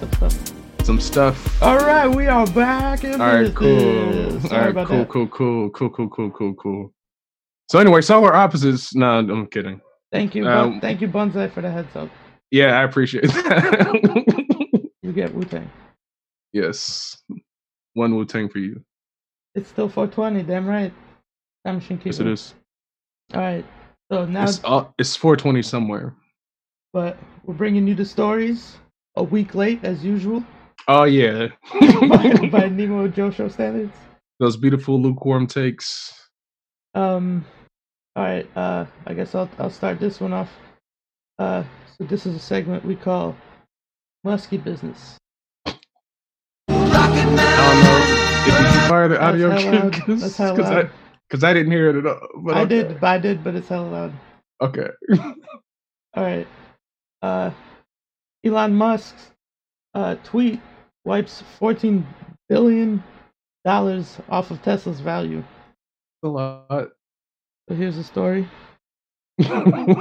Say some stuff. Some stuff. All right, we are back. in All right, cool. Sorry All right, about cool, that. cool, cool, cool, cool, cool, cool, cool. So anyway, solar opposites. No, I'm kidding. Thank you, Um, Bun- thank you, Bonsai, for the heads up. Yeah, I appreciate that. You get Wu Tang. yes, one Wu Tang for you. It's still 420. Damn right. Time machine Yes, it keeper. is. All right. So now, It's uh, it's 420 somewhere. but we're bringing you the stories a week late as usual Oh yeah, by, by Nemo Joe Show standards. those beautiful lukewarm takes. Um, all right. Uh, I guess I'll I'll start this one off. Uh, so this is a segment we call Musky Business. I don't know. Did you fire the That's audio loud. cues? That's hella Because I, I didn't hear it at all. But I okay. did, but I did, but it's hella loud. Okay. All right. Uh, Elon Musk's uh, tweet wipes 14 billion dollars off of Tesla's value. a lot. So here's the story.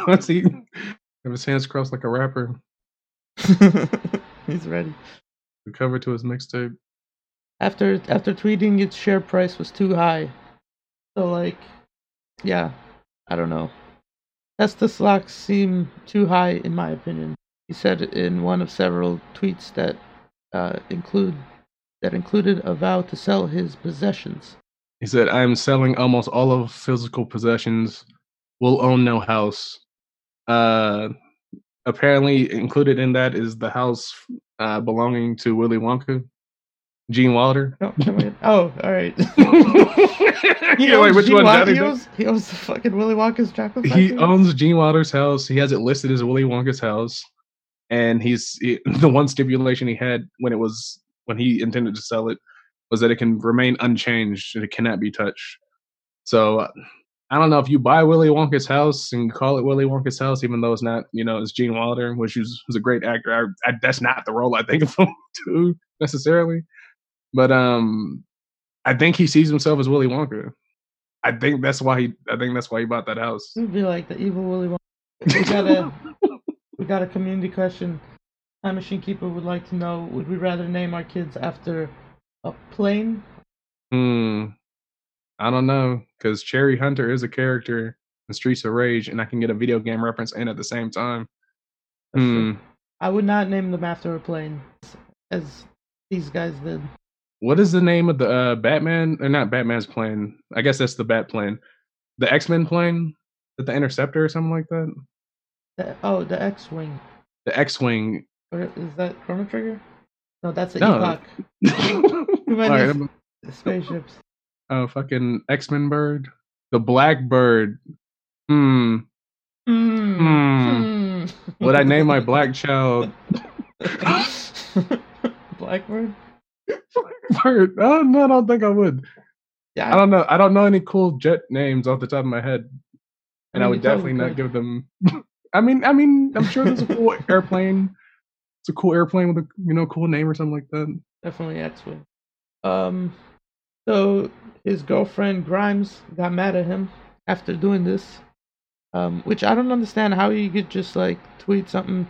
What's he? Have his hands crossed like a rapper. He's ready. The cover to his mixtape. After after tweeting its share price was too high. So like, yeah, I don't know. Tesla stocks seem too high in my opinion. He said in one of several tweets that uh, include that included a vow to sell his possessions. He said, "I am selling almost all of physical possessions. Will own no house." Uh, apparently, included in that is the house uh, belonging to Willy Wonka, Gene Wilder. No, come. Oh, all right. He yeah, wait, owns which Gene one? Wil- Johnny he, owns, he owns the fucking Willy Wonka's chocolate factory. he owns Gene Wilder's house. He has it listed as Willy Wonka's house, and he's he, the one stipulation he had when it was when he intended to sell it was that it can remain unchanged and it cannot be touched. So I don't know if you buy Willy Wonka's house and call it Willy Wonka's house, even though it's not, you know, it's Gene Wilder, which is was a great actor. I, I, that's not the role I think of him to necessarily, but um, I think he sees himself as Willy Wonka. I think that's why he. I think that's why he bought that house. Would be like the evil Willy Wonka. We got a we got a community question. Time Machine Keeper would like to know: Would we rather name our kids after a plane? Hmm. I don't know, because Cherry Hunter is a character in Streets of Rage, and I can get a video game reference in at the same time. Hmm. I would not name them after a plane, as these guys did. What is the name of the uh, Batman? Or not Batman's plane? I guess that's the Bat plane. The X Men plane? The Interceptor or something like that? The, oh, the X-wing. The X Wing. Is that Chrono Trigger? No, that's the No. Epoch. Right, Spaceships. oh, fucking X Men bird. The Black Bird. Hmm. Hmm. Hmm. Would I name my black child Blackbird? Bird? Oh no, I don't think I would. Yeah, I don't know. I don't know any cool jet names off the top of my head, and I, mean, would you totally definitely not could. give them. I mean, I mean, I'm sure there's a cool airplane. It's a cool airplane with a you know cool name or something like that. definitely X-wing. Um, so his girlfriend Grimes got mad at him after doing this. Um, which I don't understand how you could just like tweet something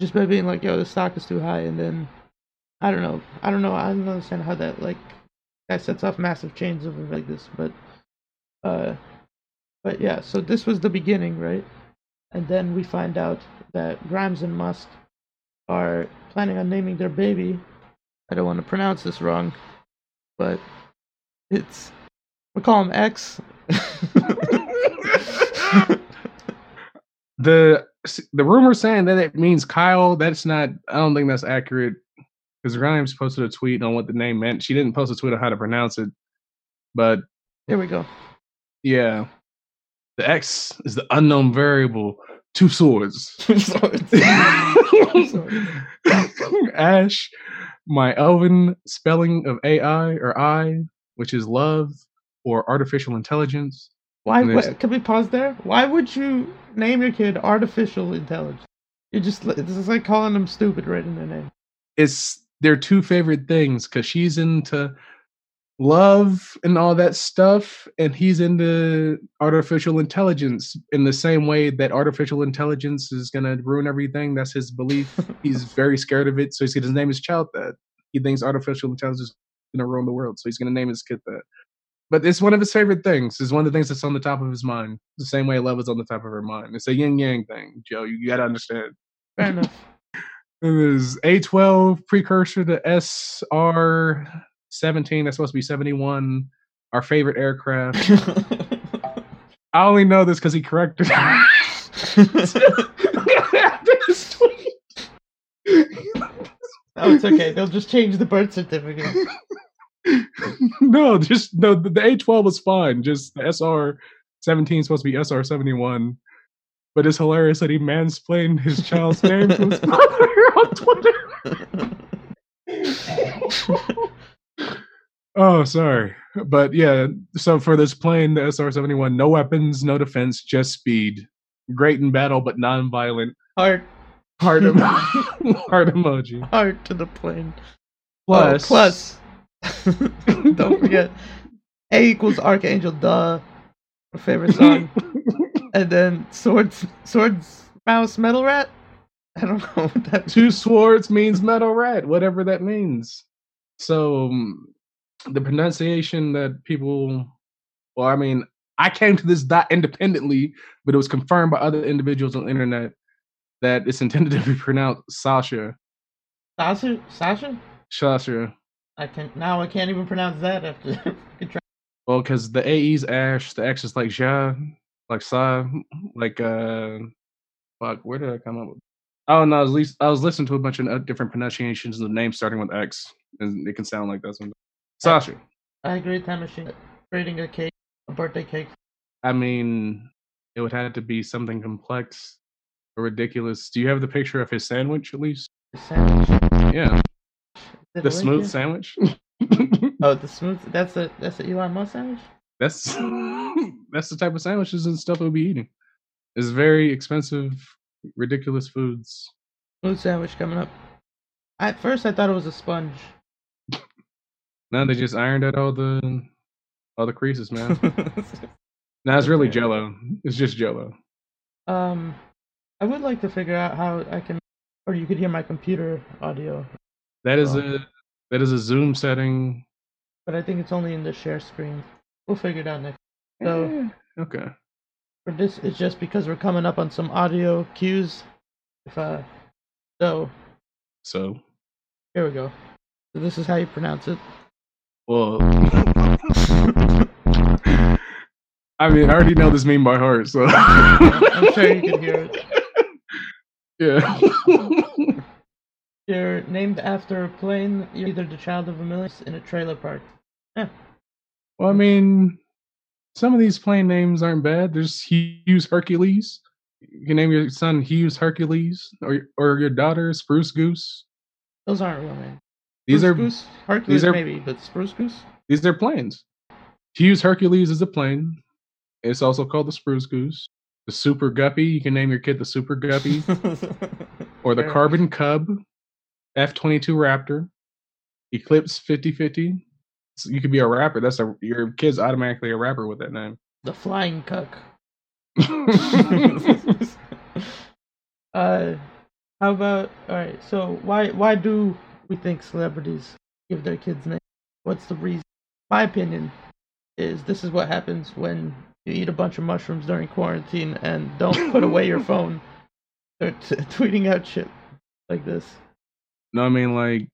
just by being like, "Yo, the stock is too high," and then I don't know, I don't know, I don't understand how that like that sets off massive chains of like this, but uh, but yeah, so this was the beginning, right? And then we find out that Grimes and Musk are planning on naming their baby. I don't want to pronounce this wrong, but it's we call him X. The the rumor saying that it means Kyle. That's not. I don't think that's accurate. Because Grimes posted a tweet on what the name meant. She didn't post a tweet on how to pronounce it, but Here we go. yeah, the X is the unknown variable. Two swords. swords. Ash, my elven spelling of AI or I, which is love or artificial intelligence. Why? Wait, can we pause there? Why would you name your kid artificial intelligence? You just this is like calling them stupid right in their name. It's their two favorite things because she's into love and all that stuff, and he's into artificial intelligence in the same way that artificial intelligence is gonna ruin everything. That's his belief. he's very scared of it, so his name is child that. He thinks artificial intelligence is gonna ruin the world, so he's gonna name his kid that. But it's one of his favorite things. It's one of the things that's on the top of his mind. The same way love is on the top of her mind. It's a yin yang thing, Joe. You, you gotta understand. Fair enough. It was A12 precursor to SR 17. That's supposed to be 71. Our favorite aircraft. I only know this because he corrected. this tweet. Oh, it's okay. They'll just change the birth certificate. no, just no. The, the A12 was fine. Just the SR 17 is supposed to be SR 71. But it's hilarious that he mansplained his child's name to his mother on Twitter. Oh, sorry. But yeah, so for this plane, the SR 71, no weapons, no defense, just speed. Great in battle, but non violent. Heart. Heart, emo- heart emoji. Heart to the plane. Plus, Oh, plus. Don't forget. A equals Archangel, duh. My favorite song. and then swords, swords, mouse, metal rat. I don't know what that. two swords means metal rat, whatever that means. So um, the pronunciation that people, well, I mean, I came to this dot independently, but it was confirmed by other individuals on the internet that it's intended to be pronounced Sasha. Sasha, Sasha. Sasha. I can now. I can't even pronounce that after. Well, because the AE's Ash, the X is like Ja, like Sa, like uh, fuck. Where did I come up with? Oh no, I was least I was listening to a bunch of uh, different pronunciations of the names starting with X, and it can sound like that. Sometimes. Sasha. I agree great time machine creating a cake, a birthday cake. I mean, it would have to be something complex or ridiculous. Do you have the picture of his sandwich at least? The sandwich. Yeah, the smooth sandwich. Oh, the smooth. That's the that's the Elon Musk sandwich. that's that's the type of sandwiches and stuff we'll be eating. It's very expensive, ridiculous foods. Smooth sandwich coming up. At first, I thought it was a sponge. Now they just ironed out all the all the creases, man. now it's really Jello. It's just Jello. um, I would like to figure out how I can, or you could hear my computer audio, That is Well. a that is a Zoom setting. but I think it's only in the share screen. We'll figure it out next. So- Eh, okay. For this, it's just because we're coming up on some audio cues. If uh, so So, here we go. So this is how you pronounce it. Well, I mean, I already know this meme by heart, so I'm sure you can hear it. Yeah. You're named after a plane. You're either the child of a million in a trailer park. well, I mean, some of these plane names aren't bad. There's Hughes Hercules. You can name your son Hughes Hercules, or or your daughter Spruce Goose. Those aren't real names. These are Goose, Hercules are- maybe, but Spruce Goose. these are planes. Hughes Hercules is a plane. It's also called the Spruce Goose. The Super Guppy. You can name your kid the Super Guppy. or the. Carbon Cub, F twenty two Raptor, Eclipse fifty fifty. So you could be a rapper. That's a your kid's automatically a rapper with that name. The flying cuck. uh, how about all right? So why why do we think celebrities give their kids names? What's the reason? My opinion is this is what happens when you eat a bunch of mushrooms during quarantine and don't put away your phone. They're t- tweeting out shit like this. no, I mean like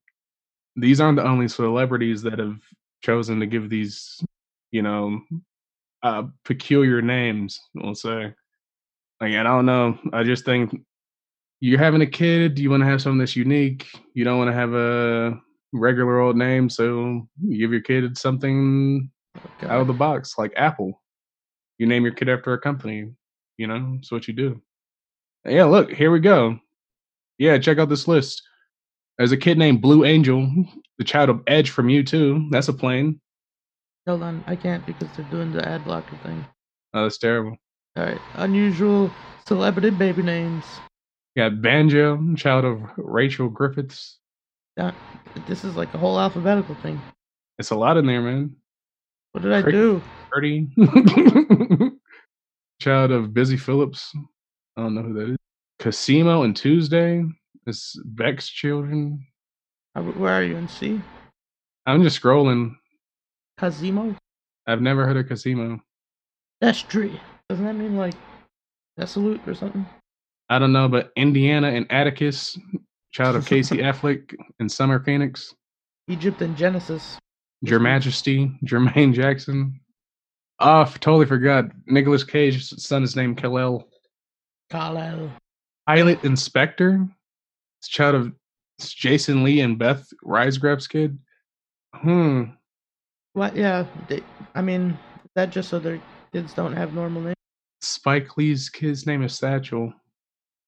these aren't the only celebrities that have chosen to give these, you know, uh, peculiar names. We'll say. Like I don't know. I just think you're having a kid. You want to have something that's unique. You don't want to have a regular old name. So you give your kid something God. out of the box, like Apple. You name your kid after a company. You know, it's what you do. Yeah, look, here we go. Yeah, check out this list. There's a kid named Blue Angel, the child of Edge from U2. That's a plane. Hold on, I can't because they're doing the ad blocker thing. Oh, that's terrible. All right, unusual celebrity baby names. Got Banjo, child of Rachel Griffiths. That- This is like a whole alphabetical thing. It's a lot in there, man. What did I do? Birdie. Child of Busy Phillips. I don't know who that is. Cosimo and Tuesday. It's Beck's children. Where are you in C? I'm just scrolling. Cosimo? I've never heard of Cosimo. That's tree. Doesn't that mean like desolate or something? I don't know, but Indiana and Atticus, child of Casey Affleck and Summer Phoenix. Egypt and Genesis. Your Majesty, Jermaine Jackson. Oh, f- totally forgot. Nicolas Cage's son is named Kal-El. Kal-El. Pilot Inspektor. It's child of it's Jason Lee and Beth Riesgraf's kid. Hmm. What? Yeah. They, I mean, that just so their kids don't have normal names? Spike Lee's kid's name is Satchel.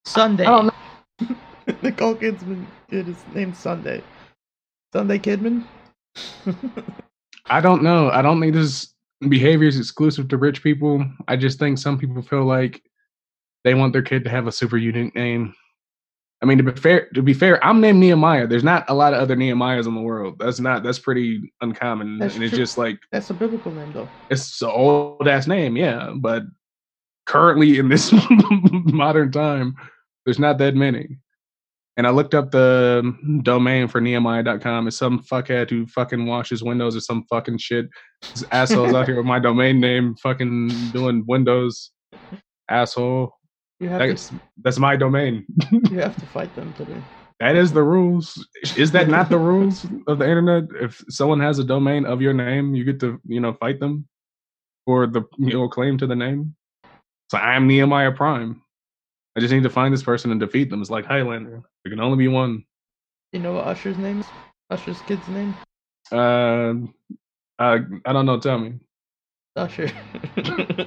Sunday. Oh, I don't. Nicole Kidman kid is named Sunday. Sunday Kidman. I don't know. I don't think this behavior is exclusive to rich people. I just think some people feel like they want their kid to have a super unique name. I mean, to be fair, to be fair, I'm named Nehemiah. There's not a lot of other Nehemiahs in the world. That's not. That's pretty uncommon, That's and it's just like That's a biblical name, though. it's an old ass name, yeah. But currently in this modern time, there's not that many. And I looked up the um, domain for Nehemiah.com. It's some fuckhead who fucking washes windows or some fucking shit. This asshole's out here with my domain name, fucking doing Windows. Asshole. Have to, That's that's my domain. you have to fight them today. That is the rules. Is that not the rules of the internet? If someone has a domain of your name, you get to, you know, fight them for the you know claim to the name. So I'm Nehemiah Prime. I just need to find this person and defeat them. It's like Highlander. There can only be one. You know what Usher's name is? Usher's kid's name? Uh, uh, I don't know. Tell me. Usher.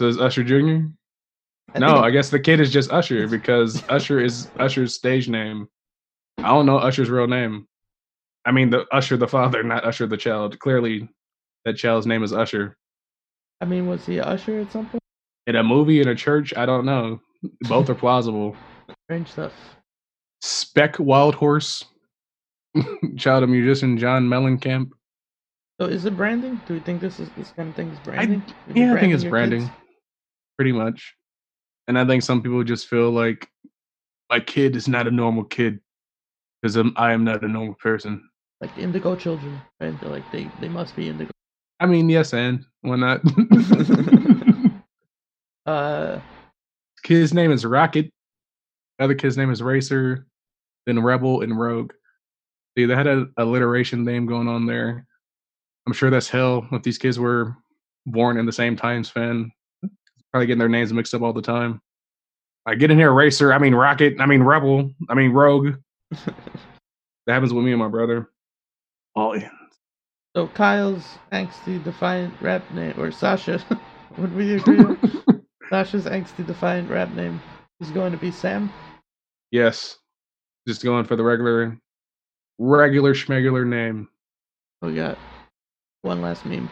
So is Usher Jr. I no, I guess the kid is just Usher because Usher is Usher's stage name. I don't know Usher's real name. I mean, the Usher the father, not Usher the child. Clearly, that child's name is Usher. I mean, was he Usher at some point? In a movie, in a church, I don't know. Both are plausible. Strange stuff. Speck Wildhorse, child of musician John Mellencamp. So is it branding? Do we think this is this kind of thing is branding? It Yeah, I think it's branding, kids? pretty much. And I think some people just feel like my kid is not a normal kid because I am not a normal person. Like indigo children, right? They're like they they must be indigo. I mean, yes, and why not? Uh, kid's name is Rocket. The other kid's name is Racer, then Rebel and Rogue. See, they had an alliteration name going on there. I'm sure that's hell if these kids were born in the same time span. Probably getting their names mixed up all the time. I get in here, Racer. I mean Rocket. I mean Rebel. I mean Rogue. that happens with me and my brother. Oh yeah. so Kyle's angsty defiant rap name, or Sasha, would we agree? Sasha's angsty defiant rap name is going to be Sam. yes. Just going for the regular, regular schmegular name. We got one last meme.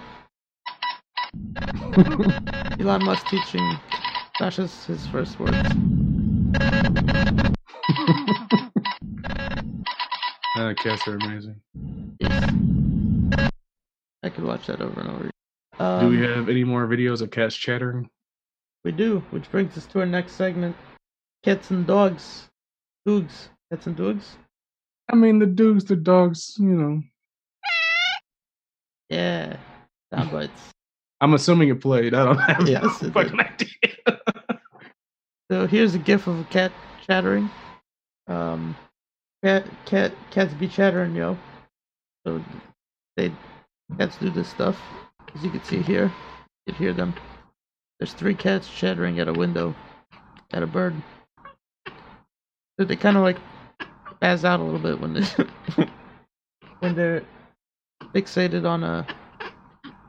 Elon Musk teaching Sasha's his first words. uh, cats are amazing. Yes. I could watch that over and over. Um, Do we have any more videos of cats chattering? We do, which brings us to our next segment: cats and dogs. Doogs. Cats and dogs. I mean, the dudes, the dogs, you know. Yeah. Sound bites. I'm assuming it played. I don't have Yes, no it fucking idea. So here's a gif of a cat chattering. Um, cat, cat, cats be chattering, yo. So they, cats do this stuff. As you can see here, you can hear them. There's three cats chattering at a window, at a bird. They kind of like spaz out a little bit when they, when they're fixated on a,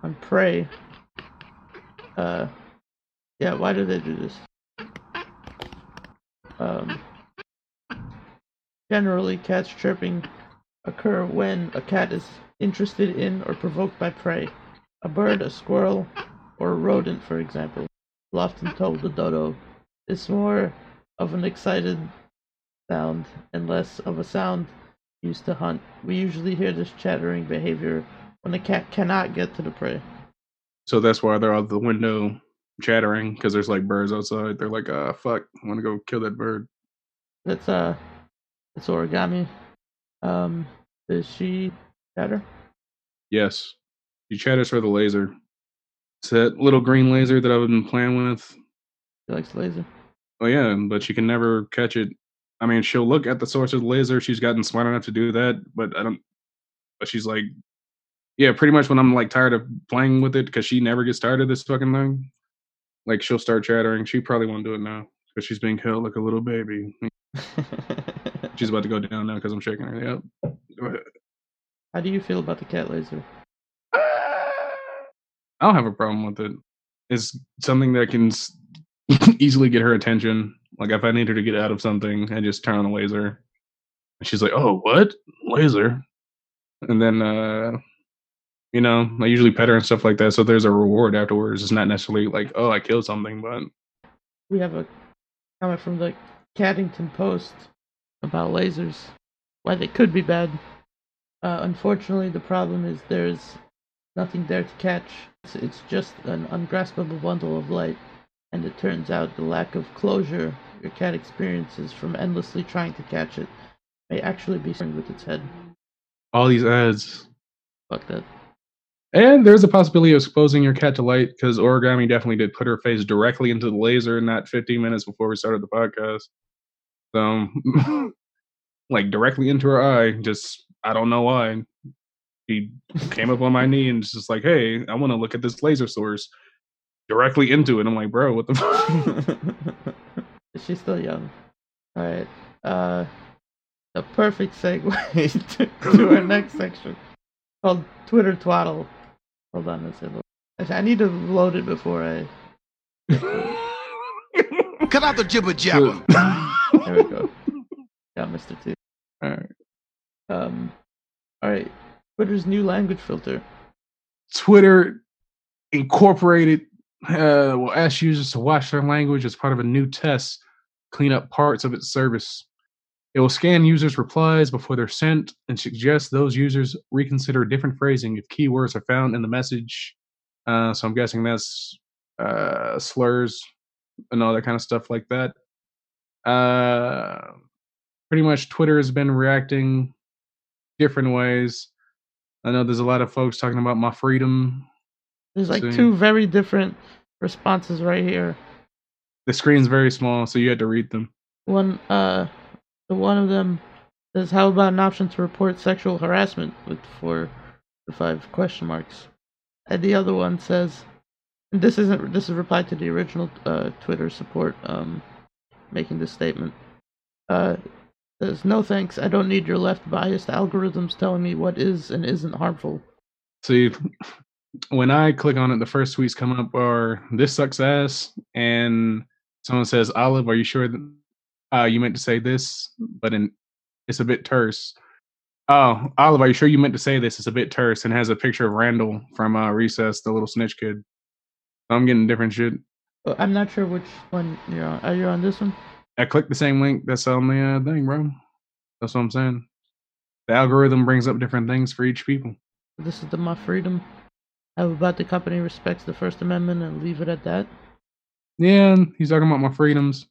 on prey. Uh, yeah. Why do they do this? Um, generally, cats chirping occur when a cat is interested in or provoked by prey. A bird, a squirrel, or a rodent, for example, will often told the dodo. It's more of an excited sound and less of a sound used to hunt. We usually hear this chattering behavior when the cat cannot get to the prey. So that's why they're out the window chattering because there's like birds outside. They're like, ah, fuck, I want to go kill that bird. That's uh, it's origami. Um, does she chatter? Yes, she chatters for the laser. It's that little green laser that I've been playing with. She likes laser. Oh yeah, but she can never catch it. I mean, she'll look at the source of the laser. She's gotten smart enough to do that, but I don't. But she's like, yeah, pretty much when I'm like tired of playing with it because she never gets tired of this fucking thing. Like she'll start chattering. She probably won't do it now because she's being held like a little baby. she's about to go down now because I'm shaking her. Yep. How do you feel about the cat laser? I don't have a problem with it. It's something that can easily get her attention. Like if I need her to get out of something, I just turn on the laser. And she's like, "Oh, what laser?" And then, uh, you know, I usually pet her and stuff like that. So there's a reward afterwards. It's not necessarily like, "Oh, I killed something," but We have a comment from the Catington Post about lasers. Why they could be bad. Uh, unfortunately, the problem is there's nothing there to catch. It's, it's just an ungraspable bundle of light, and it turns out the lack of closure your cat experiences from endlessly trying to catch it may actually be something with its head. all these ads. Fuck that. And there's a possibility of exposing your cat to light because Origami definitely did put her face directly into the laser not 15 minutes before we started the podcast. So, like directly into her eye, just I don't know why. He came up on my knee and just like, hey, I want to look at this laser source directly into it. I'm like, bro, what the fuck? She's still young. Alright. Uh the perfect segue to, to our next section called Twitter Twaddle. Hold on a second. Actually, I need to load it before I Cut out the jibber jabber. there we go. Got Mr. T. All right. Um alright. Twitter's new language filter. Twitter Incorporated uh, will ask users to watch their language as part of a new test, clean up parts of its service. It will scan users' replies before they're sent and suggest those users reconsider different phrasing if keywords are found in the message. Uh, so I'm guessing that's uh, slurs and all that kind of stuff like that. Uh, pretty much, Twitter has been reacting different ways. I know there's a lot of folks talking about my freedom There's like See. two very different responses right here. the screen's very small, so you had to read them. One uh the one of them says how about an option to report sexual harassment with four or five question marks. And the other one says and this isn't this is replied to the original uh Twitter support um making this statement. Uh says no thanks, I don't need your left biased algorithms telling me what is and isn't harmful. See, when I click on it, the first tweets come up are "This sucks ass," and someone says, "Olive, are you sure that uh, you meant to say this?" But in it's a bit terse. Oh, Olive, are you sure you meant to say this? It's a bit terse and has a picture of Randall from uh, Recess, the little snitch kid. I'm getting different shit. Uh, I'm not sure which one you're on. Are you on this one? I clicked the same link that's on the uh, thing, bro. That's what I'm saying. The algorithm brings up different things for each people. This is the My Freedom. How about the company respects the First Amendment and leave it at that? Yeah, he's talking about my freedoms.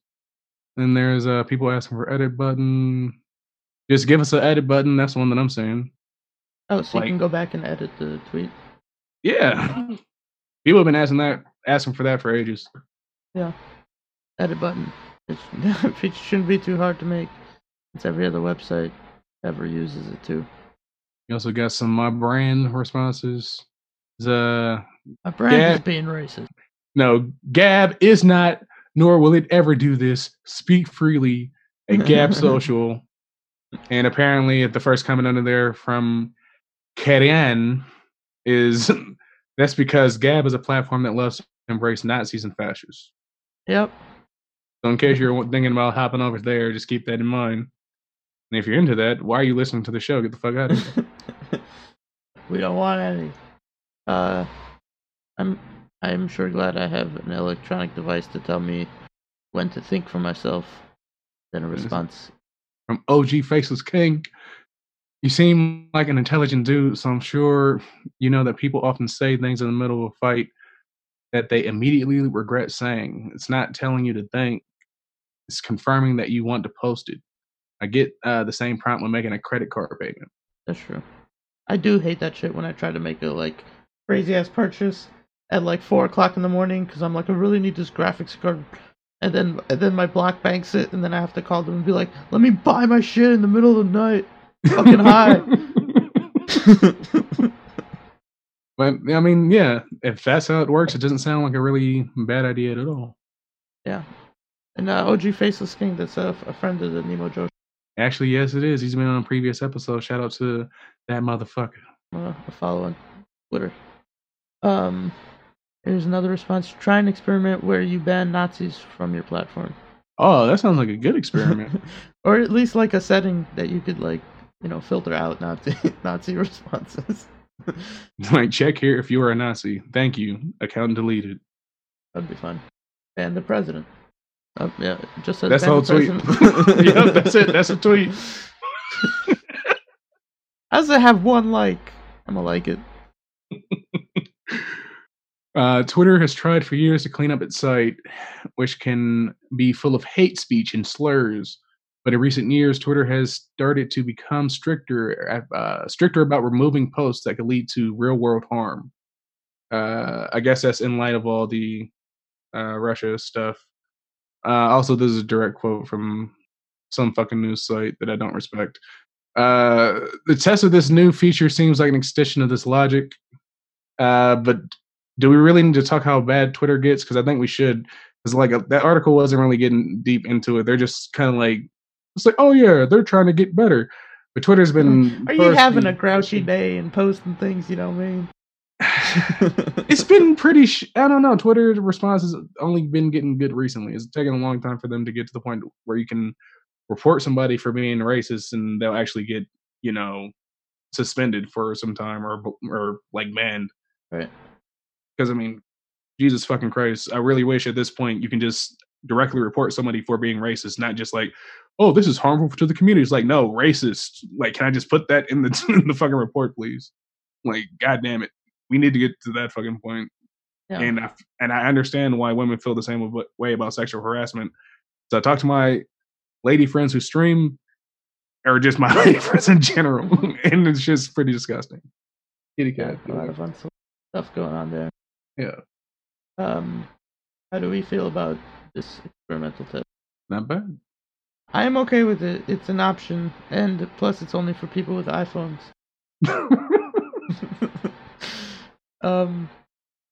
Then there's uh people asking for edit button. Just give us an edit button. That's the one that I'm saying. Oh, so you can go back and edit the tweet. Yeah, people have been asking that, asking for that for ages. Yeah. Edit button. It shouldn't be too hard to make. It's every other website ever uses it too. You also got some my brand responses. The uh, My brand is being racist. no Gab is not, nor will it ever do this. Speak freely at Gab Social, and apparently, at the first comment under there from Karian is that's because Gab is a platform that loves to embrace Nazis and fascists. Yep. So, in case you're thinking about hopping over there, just keep that in mind. And if you're into that, why are you listening to the show? Get the fuck out of here. we don't want any. Uh, I'm I'm sure glad I have an electronic device to tell me when to think for myself. Then a response. From OG Faceless King. You seem like an intelligent dude, so I'm sure you know that people often say things in the middle of a fight that they immediately regret saying. It's not telling you to think, it's confirming that you want to post it. I get uh, the same prompt when making a credit card payment. That's true. I do hate that shit when I try to make a like crazy ass purchase at like four o'clock in the morning because I'm like I really need this graphics card, and then and then my block banks it, and then I have to call them and be like, let me buy my shit in the middle of the night, fucking high. but I mean, yeah, if that's how it works, it doesn't sound like a really bad idea at all. Yeah, and uh, OG Faceless King, that's a, a friend of the Nemo Joe. Actually, yes, it is. He's been on a previous episode. Shout out to that motherfucker. Uh, I follow on Twitter. Um, here's another response. Try an experiment where you ban Nazis from your platform. Oh, that sounds like a good experiment. or at least like a setting that you could like, you know, filter out Nazi Nazi responses. like check here if you are a Nazi. Thank you. Account deleted. That'd be fun. And the president. Oh, yeah, just says That's ban all the tweet. yeah, that's it. That's a tweet. How does it have one like? I'm gonna like it. Uh, Twitter has tried for years to clean up its site, which can be full of hate speech and slurs. But in recent years, Twitter has started to become stricter, uh, stricter about removing posts that could lead to real world harm. Uh, I guess that's in light of all the uh, Russia stuff. Uh, also, this is a direct quote from some fucking news site that I don't respect. Uh, the test of this new feature seems like an extension of this logic. Uh, but do we really need to talk how bad Twitter gets? Because I think we should. Because like uh, that article wasn't really getting deep into it. They're just kind of like, it's like, oh yeah, they're trying to get better. But Twitter's been. Mm. Are you having a grouchy day and posting things you don't mean? it's been pretty. Sh- I don't know. Twitter response has only been getting good recently. It's taken a long time for them to get to the point where you can report somebody for being racist and they'll actually get, you know, suspended for some time or or like banned. Right. Because I mean, Jesus fucking Christ, I really wish at this point you can just directly report somebody for being racist, not just like, oh, this is harmful to the community. It's like, no, racist. Like, can I just put that in the in the fucking report, please? Like, god damn it, we need to get to that fucking point. Yeah. And I and I understand why women feel the same way about sexual harassment. So I talk to my lady friends who stream, or just my lady friends in general, and it's just pretty disgusting. Kitty Yeah, cat. a lot of fun stuff going on there. Yeah, Um, how do we feel about this experimental test? not bad. I am okay with it. It's an option, and plus, it's only for people with iPhones. um,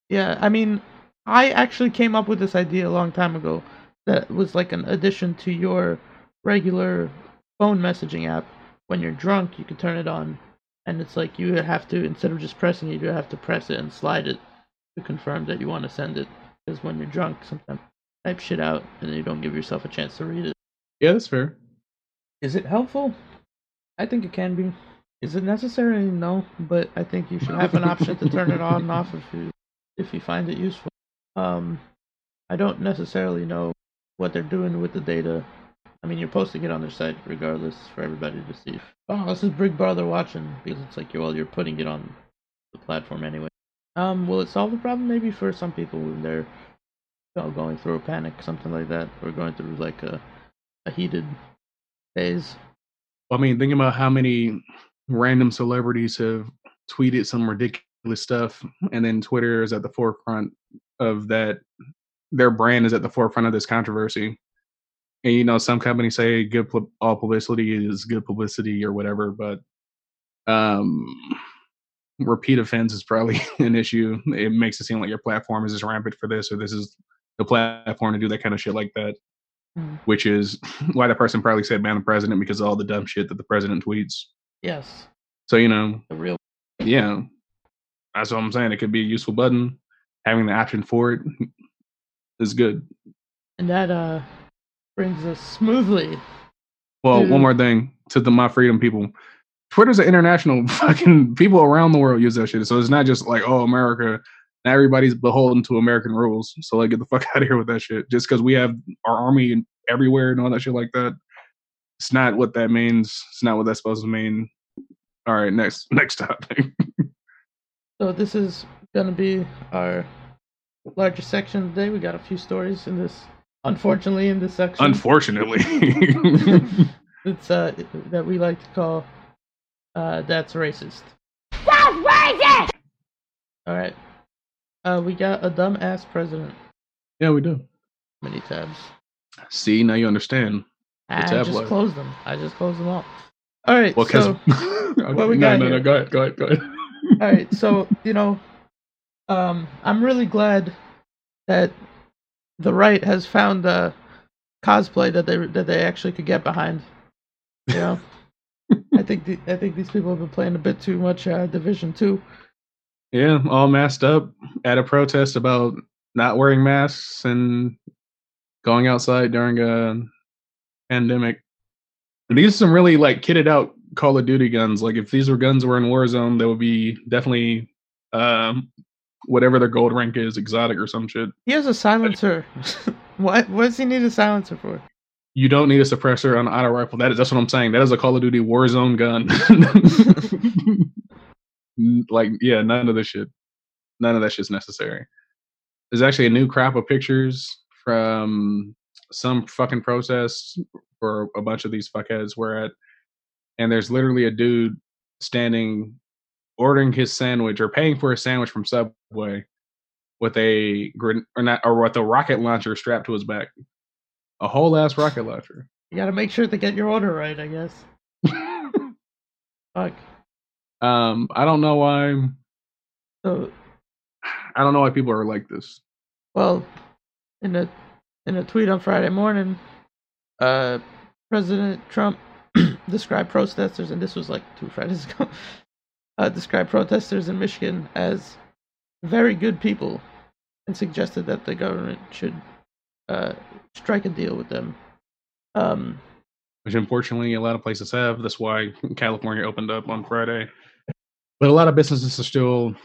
yeah, I mean, I actually came up with this idea a long time ago. That was like an addition to your regular phone messaging app. When you're drunk, you can turn it on, and it's like you have to instead of just pressing it, you have to press it and slide it to confirm that you want to send it. Because when you're drunk, sometimes type shit out and you don't give yourself a chance to read it. Yeah, that's fair. Is it helpful? I think it can be. Is it necessary? No, but I think you should have an option to turn it on and off if you if you find it useful. Um, I don't necessarily know what they're doing with the data. I mean, you're posting it on their site regardless for everybody to see. Oh, this is Big Brother watching because it's like well, you're putting it on the platform anyway. Um, will it solve the problem? Maybe for some people when they're you know, going through a panic, something like that, or going through like a a heated phase. I mean, think about how many random celebrities have tweeted some ridiculous stuff, and then Twitter is at the forefront of that. Their brand is at the forefront of this controversy. And you know, some companies say good all publicity is good publicity or whatever, but um, repeat offense is probably an issue. It makes it seem like your platform is just rampant for this, or this is the platform to do that kind of shit like that. Mm. Which is why the person probably said ban the president because of all the dumb shit that the president tweets. Yes, So you know, the real. yeah, that's what I'm saying. It could be a useful button. Having the option for it is good. And that uh brings us smoothly. Well, Mhm. one more thing to the my freedom people. Twitter's an international fucking people around the world use that shit. So it's not just like, oh, America. Not everybody's beholden to American rules. So like get the fuck out of here with that shit. Just because we have our army everywhere and all that shit like that. It's not what that means. It's not what that's supposed to mean. All right, next next topic. So this is gonna be our largest section today. We got a few stories in this. Unfortunately, in this section, Unfortunately. it's uh that we like to call uh that's racist. That's racist! All right. Uh, we got a dumbass president. yeah, we do. Many tabs. See, now you understand. I tab just life. closed them. I just closed them all. All right. Well, so, okay, we no, got no, no, go ahead, go ahead, go ahead. all right. So you know, um, I'm really glad that the right has found a cosplay that they that they actually could get behind. You know, I think the, I think these people have been playing a bit too much uh, Division Two. Yeah, all masked up at a protest about not wearing masks and going outside during a pandemic. And these are some really like kitted out Call of Duty guns. Like if these were guns were in Warzone, they would be definitely um whatever their gold rank is, exotic or some shit. He has a silencer. what what does he need a silencer for? You don't need a suppressor on an auto rifle. That is that's what I'm saying. That is a Call of Duty Warzone gun. Like, yeah, none of this shit. None of that shit's necessary. There's actually a new crop of pictures from some fucking protests where a bunch of these fuckheads were at. And there's literally a dude standing ordering his sandwich or paying for a sandwich from Subway with a or not or with a rocket launcher strapped to his back. A whole ass rocket launcher. You got to make sure to get your order right. I guess. Fuck. Um, I don't know why. So I don't know why people are like this. Well, in a in a tweet on Friday morning, uh, President Trump described protesters, and this was like two Fridays ago, uh, described protesters in Michigan as very good people, and suggested that the government should uh, strike a deal with them. Um, which unfortunately a lot of places have. That's why California opened up on Friday. But a lot of businesses are still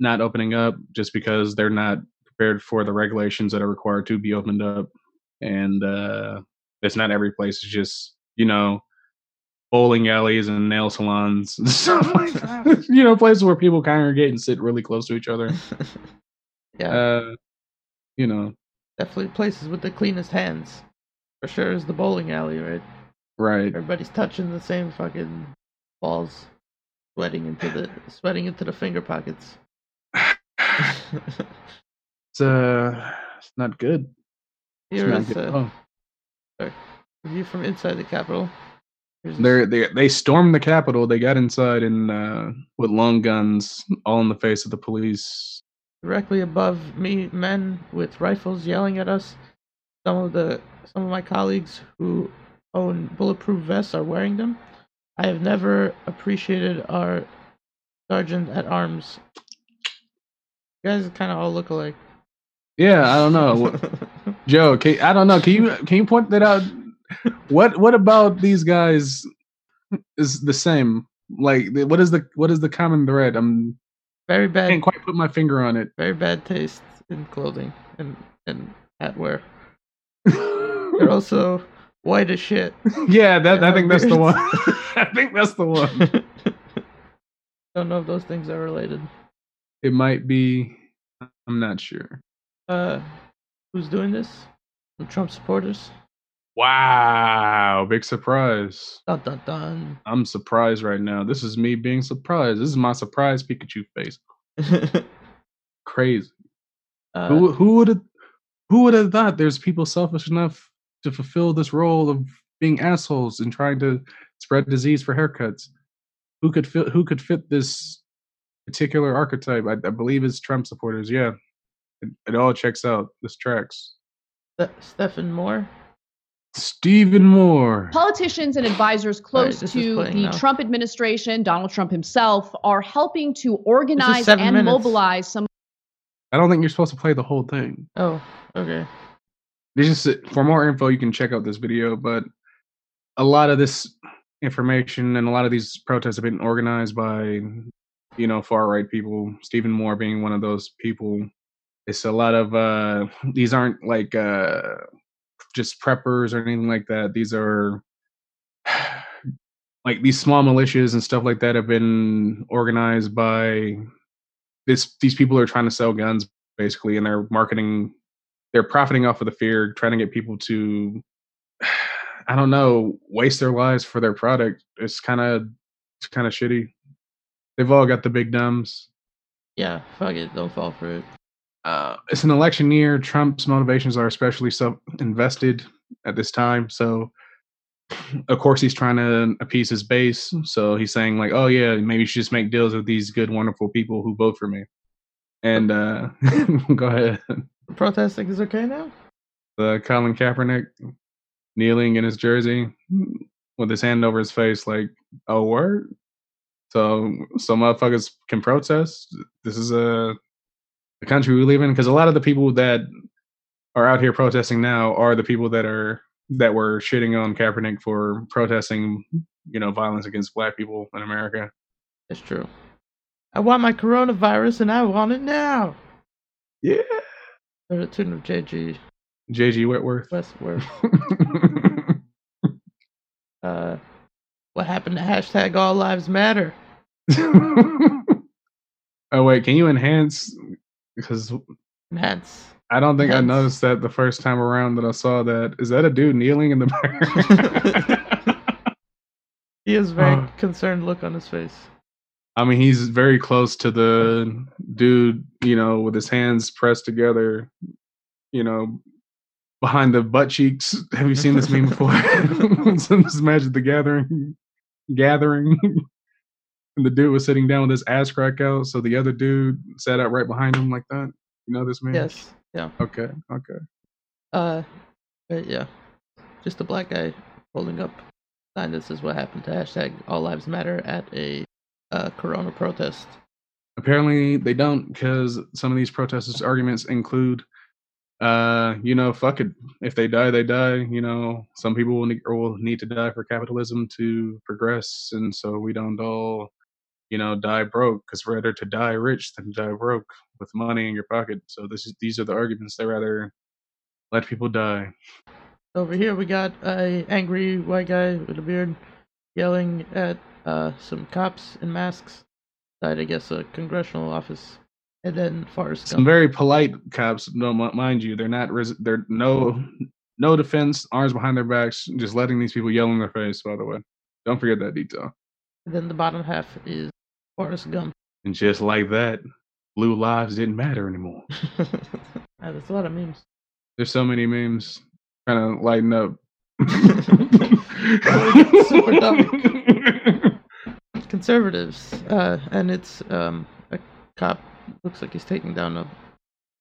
not opening up just because they're not prepared for the regulations that are required to be opened up. And uh, it's not every place. It's just, you know, bowling alleys and nail salons and stuff like that. you know, places where people congregate and sit really close to each other. yeah, Uh, you know, definitely places with the cleanest hands. For sure is the bowling alley, right? right. Everybody's touching the same fucking balls, sweating into the sweating into the finger pockets. It's, uh, it's not good. It's Here not is good all. view from inside the Capitol. They they they stormed the Capitol. They got inside and uh, with long guns, all in the face of the police. directly above me, men with rifles yelling at us. Some of the some of my colleagues who own bulletproof vests are wearing them. I have never appreciated our sergeant at arms. You guys kind of all look alike. Yeah, I don't know, Joe. Can, I don't know. Can you can you point that out? What what about these guys is the same? Like, what is the what is the common thread? I'm very I bad, can't quite put my finger on it. very bad taste in clothing and and hatwear. They're also white as shit. yeah, that I think that's the one. I think that's the one. Don't know if those things are related. It might be. I'm not sure. Uh, who's doing this? The Trump supporters. Wow, big surprise. Dun dun dun. I'm surprised right now. This is me being surprised. This is my surprise Pikachu face. Crazy. uh, who who would have who would have thought there's people selfish enough to fulfill this role of being assholes and trying to spread disease for haircuts? Who could fit who could fit this particular archetype? I, I believe it's Trump supporters. Yeah, it, it all checks out. This tracks. Ste- Stephen Moore. Stephen Moore. Politicians and advisors close this is to the now. Trump administration, Donald Trump himself, are helping to organize and minutes. mobilize some I don't think you're supposed to play the whole thing. Oh, okay. This is for more info. You can check out this video, but a lot of this information and a lot of these protests have been organized by, you know, far right people. Stephen Moore being one of those people. It's a lot of uh these aren't like uh just preppers or anything like that. These are like these small militias and stuff like that have been organized by this these people are trying to sell guns basically and they're marketing they're profiting off of the fear trying to get people to i don't know waste their lives for their product it's kind of it's kind of shitty they've all got the big dumbs Yeah, fuck it. Don't fall for it. uh, it's an election year. Trump's motivations are especially so invested at this time. So, of course, he's trying to appease his base. So he's saying like, "Oh yeah, maybe you should just make deals with these good, wonderful people who vote for me." And uh, go ahead, Protesting is okay now? the Colin Kaepernick kneeling in his jersey with his hand over his face, like, "Oh word." So, so motherfuckers can protest. This is a the country we live in because a lot of the people that are out here protesting now are the people that are that were shitting on Kaepernick for protesting, you know, violence against black people in America. It's true. I want my coronavirus and I want it now. Yeah. To the tune of JG JG Whitworth. Westworth. Uh, what happened to hashtag All Lives Matter? oh wait, can you enhance? Because Enhance. I don't think I noticed that the first time around that I saw that. Is that a dude kneeling in the back? He has a very Uh. concerned look on his face. I mean, he's very close to the dude, you know, with his hands pressed together, you know, behind the butt cheeks. Have you seen this meme before? this Magic the Gathering, gathering, and the dude was sitting down with his ass crack out, so the other dude sat out right behind him like that. You know this meme? Yes. Yeah. Okay. Okay. Uh, but yeah, just a black guy holding up sign that says what happened to hashtag All Lives Matter at a uh, Corona protest. Apparently they don't because some of these protesters' arguments include, uh, you know, fuck it. If they die, they die. You know, some people will need, or will need to die for capitalism to progress, and so we don't all, you know, die broke. Because rather to die rich than die broke with money in your pocket. So this is these are the arguments. They rather let people die. Over here we got a angry white guy with a beard yelling at uh, some cops in masks inside, I guess, a congressional office. And then Forrest Some Gump. very polite cops. No, mi- mind you, they're not. Res- they're no, no defense, arms behind their backs, just letting these people yell in their face. By the way, don't forget that detail. And then the bottom half is Forrest Gump. And just like that, blue lives didn't matter anymore. That's a lot of memes. There's so many memes kind of lighten up. Super Conservatives. Uh, and it's um, a cop. Looks like he's taking down a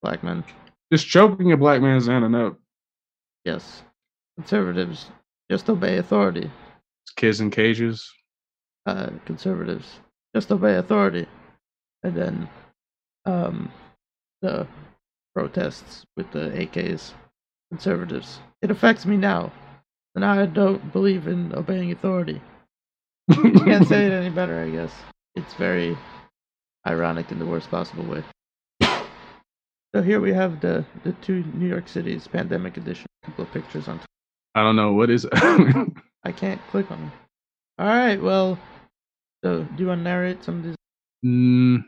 black man. Just choking a black man's hand enough. Yes. Conservatives. Just obey authority. Kids in cages. uh, conservatives just obey authority, and then um, the protests with the AKs, conservatives. It affects me now, and I don't believe in obeying authority. Can't say it any better, I guess. It's very ironic in the worst possible way. So here we have the the two New York Cities pandemic edition. A couple of pictures on. I don't know what is. I can't click on them. All right, well, so do you want to narrate some of these? mm,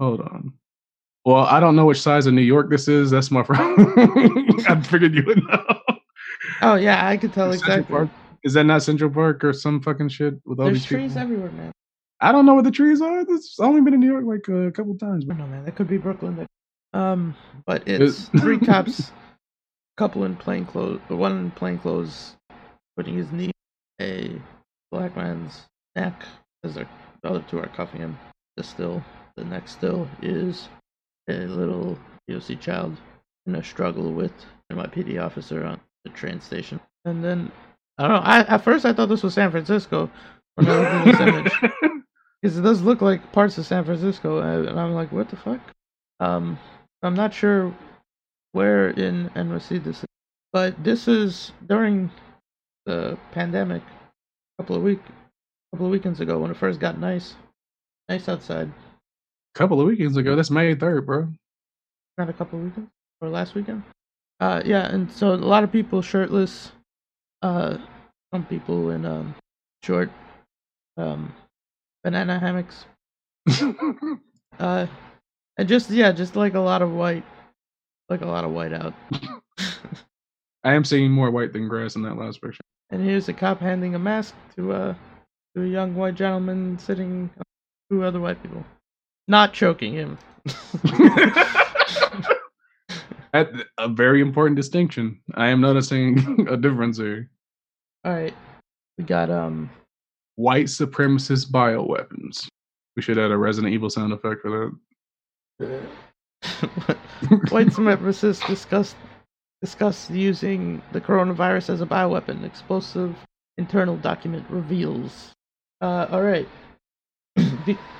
hold on. Well, I don't know which size of New York this is. That's my problem. I figured you would know. Oh yeah, I could tell exactly. Is that not Central Park or some fucking shit with all There's these trees people? everywhere, man. I don't know what the trees are. This I've only been in New York like uh, a couple times. I But don't know, man. That could be Brooklyn. Um, but it's It- three cops, a couple in plain clothes, one in plain clothes, putting his knee a black man's neck as the other two are cuffing him. The still, the next still is a little POC child in a struggle with an NYPD officer on the train station. And then I don't know. I at first I thought this was San Francisco when I looked at this image. Because it does look like parts of San Francisco, and I'm like, what the fuck? Um, I'm not sure where in NYC this is, but this is during the pandemic, a couple of week, couple of weekends ago when it first got nice, nice outside. A couple of weekends ago. That's May third, bro. Not a couple of weekends or last weekend. Uh, yeah, and so a lot of people shirtless. Uh, some people in um short um, banana hammocks. Uh, and just yeah, just like a lot of white, like a lot of white out. I am seeing more white than grass in that last picture. and here's a cop handing a mask to uh to a young white gentleman sitting two other white people, not choking him. At a very important distinction. I am noticing a difference here. All right, we got um White supremacist bioweapons. We should add a Resident Evil sound effect for that. white supremacists discussed discussed using the coronavirus as a bioweapon. Explosive internal document reveals. Uh, all right.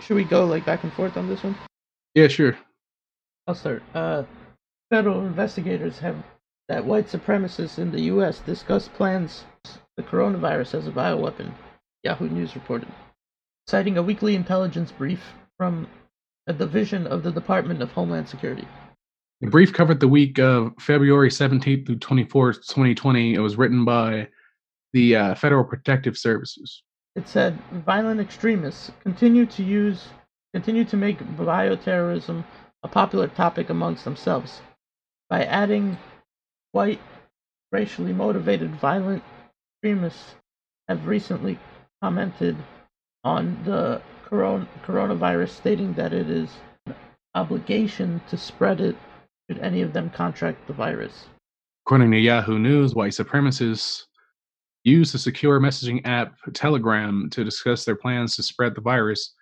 Should we go like back and forth on this one? Yeah, sure. I'll start. Uh, federal investigators have that white supremacists in the U.S. discuss plans the coronavirus as a bioweapon. Yahoo News reported, citing a weekly intelligence brief from a division of the Department of Homeland Security. The brief covered the week of February 17th through 24th, 2020. It was written by the uh, Federal Protective Services. It said violent extremists continue to use continue to make bioterrorism a popular topic amongst themselves by adding white racially motivated violent extremists have recently commented on the coron- coronavirus stating that it is an obligation to spread it should any of them contract the virus. According to Yahoo News, white supremacists used the secure messaging app Telegram to discuss their plans to spread the virus.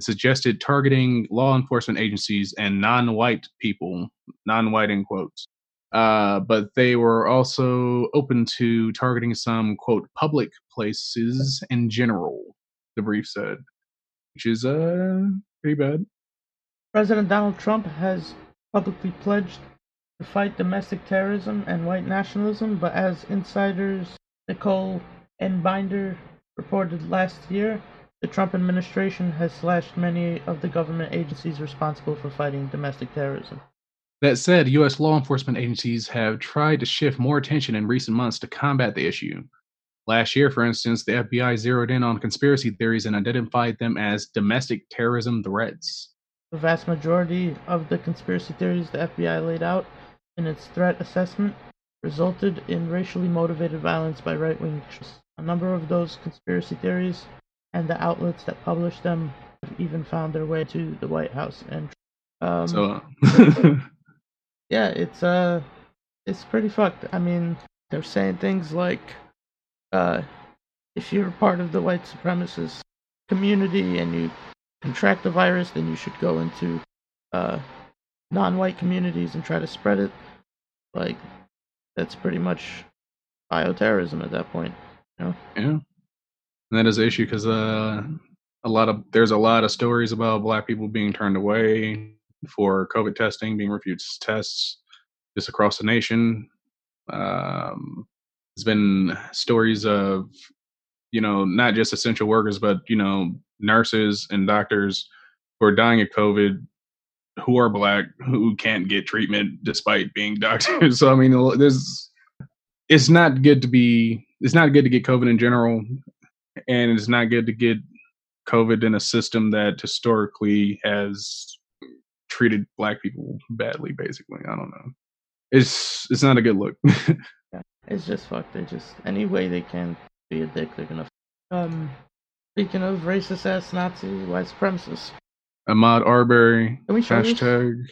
Suggested targeting law enforcement agencies and non white people, non white in quotes. Uh, but they were also open to targeting some, quote, public places in general, the brief said, which is uh, pretty bad. President Donald Trump has publicly pledged to fight domestic terrorism and white nationalism, but as Insider's Nicole Einbinder reported last year, the Trump administration has slashed many of the government agencies responsible for fighting domestic terrorism. That said, U.S. law enforcement agencies have tried to shift more attention in recent months to combat the issue. Last year, for instance, the FBI zeroed in on conspiracy theories and identified them as domestic terrorism threats. The vast majority of the conspiracy theories the FBI laid out in its threat assessment resulted in racially motivated violence by right wing extremists. A number of those conspiracy theories and the outlets that published them have even found their way to the White House. And um, So, yeah, it's uh, it's pretty fucked. I mean, they're saying things like, uh, if you're part of the white supremacist community and you contract the virus, then you should go into uh, non-white communities and try to spread it. Like, that's pretty much bioterrorism at that point. You know? yeah. And that is an issue because uh, a lot of there's a lot of stories about black people being turned away for COVID testing, being refused tests just across the nation. Um, there's been stories of you know not just essential workers, but you know nurses and doctors who are dying of COVID who are black who can't get treatment despite being doctors. So I mean, there's it's not good to be it's not good to get COVID in general, and it's not good to get COVID in a system that historically has treated black people badly. Basically, I don't know. It's it's not a good look. Yeah, it's just fucked. They just any way they can be a dick, they're gonna. Um, speaking of racist ass Nazi white supremacists, Ahmaud Arbery can we show this? hashtag.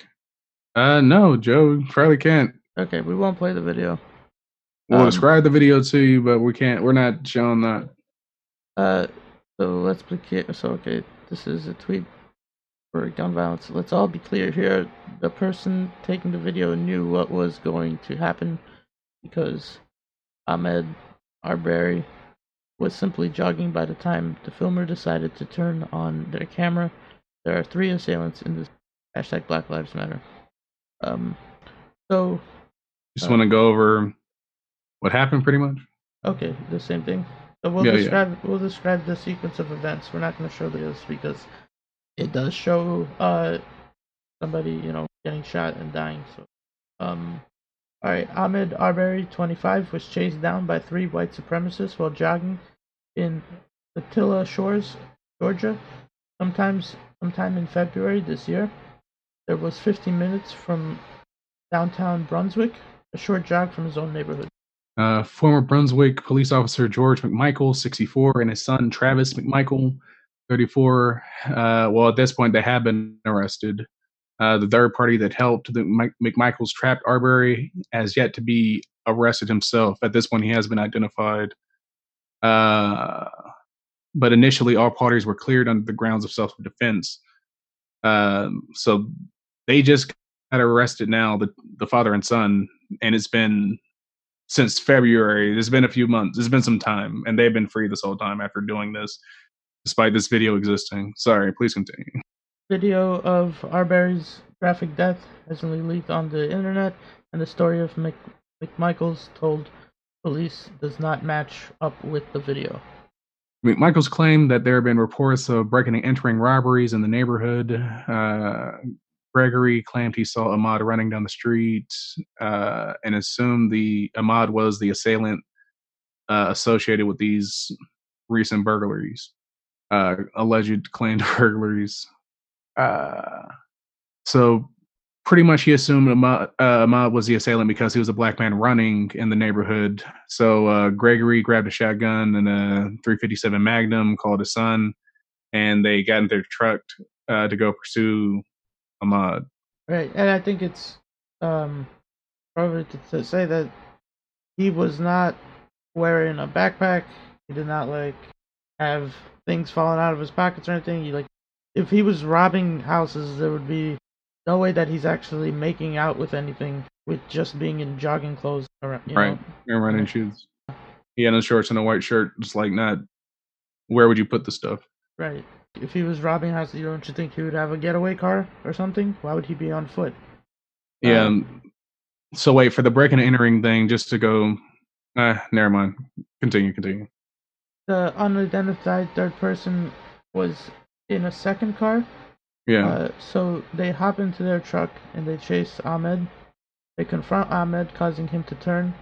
Uh, no, Joe probably can't. Okay, we won't play the video. We'll Um, describe the video to you, but we can't. We're not showing that. Uh, so let's be clear. So okay, this is a tweet for gun violence. Let's all be clear here. The person taking the video knew what was going to happen because Ahmaud Arbery was simply jogging by the time the filmer decided to turn on their camera. There are three assailants in this hashtag Black Lives Matter. Um, so Just uh, want to go over what happened, pretty much. Okay, the same thing. So we'll Yeah, yeah. describe we'll describe the sequence of events. We're not going to show this because it does show uh somebody you know getting shot and dying. So um, all right, Ahmaud Arbery, 25, was chased down by three white supremacists while jogging in Satilla Shores, Georgia. Sometimes, sometime in February this year, there was 15 minutes from downtown Brunswick, a short jog from his own neighborhood. Uh, former Brunswick police officer George McMichael, 64, and his son Travis McMichael, 34. Uh, well, at this point, they have been arrested. Uh, the third party that helped the McMichael's trapped Arbery has yet to be arrested himself. At this point, he has been identified. Uh, but initially, all parties were cleared under the grounds of self defense. Um, so they just got arrested now, the, the father and son, and it's been since February. It's been a few months. It's been some time, and they've been free this whole time after doing this, despite this video existing. Sorry, please continue. Video of Arbery's graphic death has been leaked on the internet, and the story of Mc, McMichaels told police does not match up with the video. McMichaels claimed that there have been reports of breaking and entering robberies in the neighborhood. Uh, Gregory claimed he saw Ahmaud running down the street uh, and assumed the Ahmaud was the assailant uh, associated with these recent burglaries, uh, alleged claimed burglaries. Uh, so pretty much he assumed Ahmaud, uh, Ahmaud, was the assailant because he was a black man running in the neighborhood. So uh, Gregory grabbed a shotgun and a 357 Magnum, called his son, and they got in their truck to go pursue Ahmaud. Right, and I think it's um, probably to, to say that he was not wearing a backpack. He did not like have things falling out of his pockets or anything. He like if he was robbing houses, there would be no way that he's actually making out with anything with just being in jogging clothes. Around, you right, know? and running shoes. He had no shorts and a white shirt. Just like not. Where would you put the stuff? Right. If he was robbing houses, don't you think he would have a getaway car or something? Why would he be on foot? Yeah. Um, so wait for the breaking and entering thing, just to go. Uh, never mind. Continue. Continue. the unidentified third person was in a second car. Yeah. Uh, so they hop into their truck and they chase Ahmaud. They confront Ahmaud, causing him to turn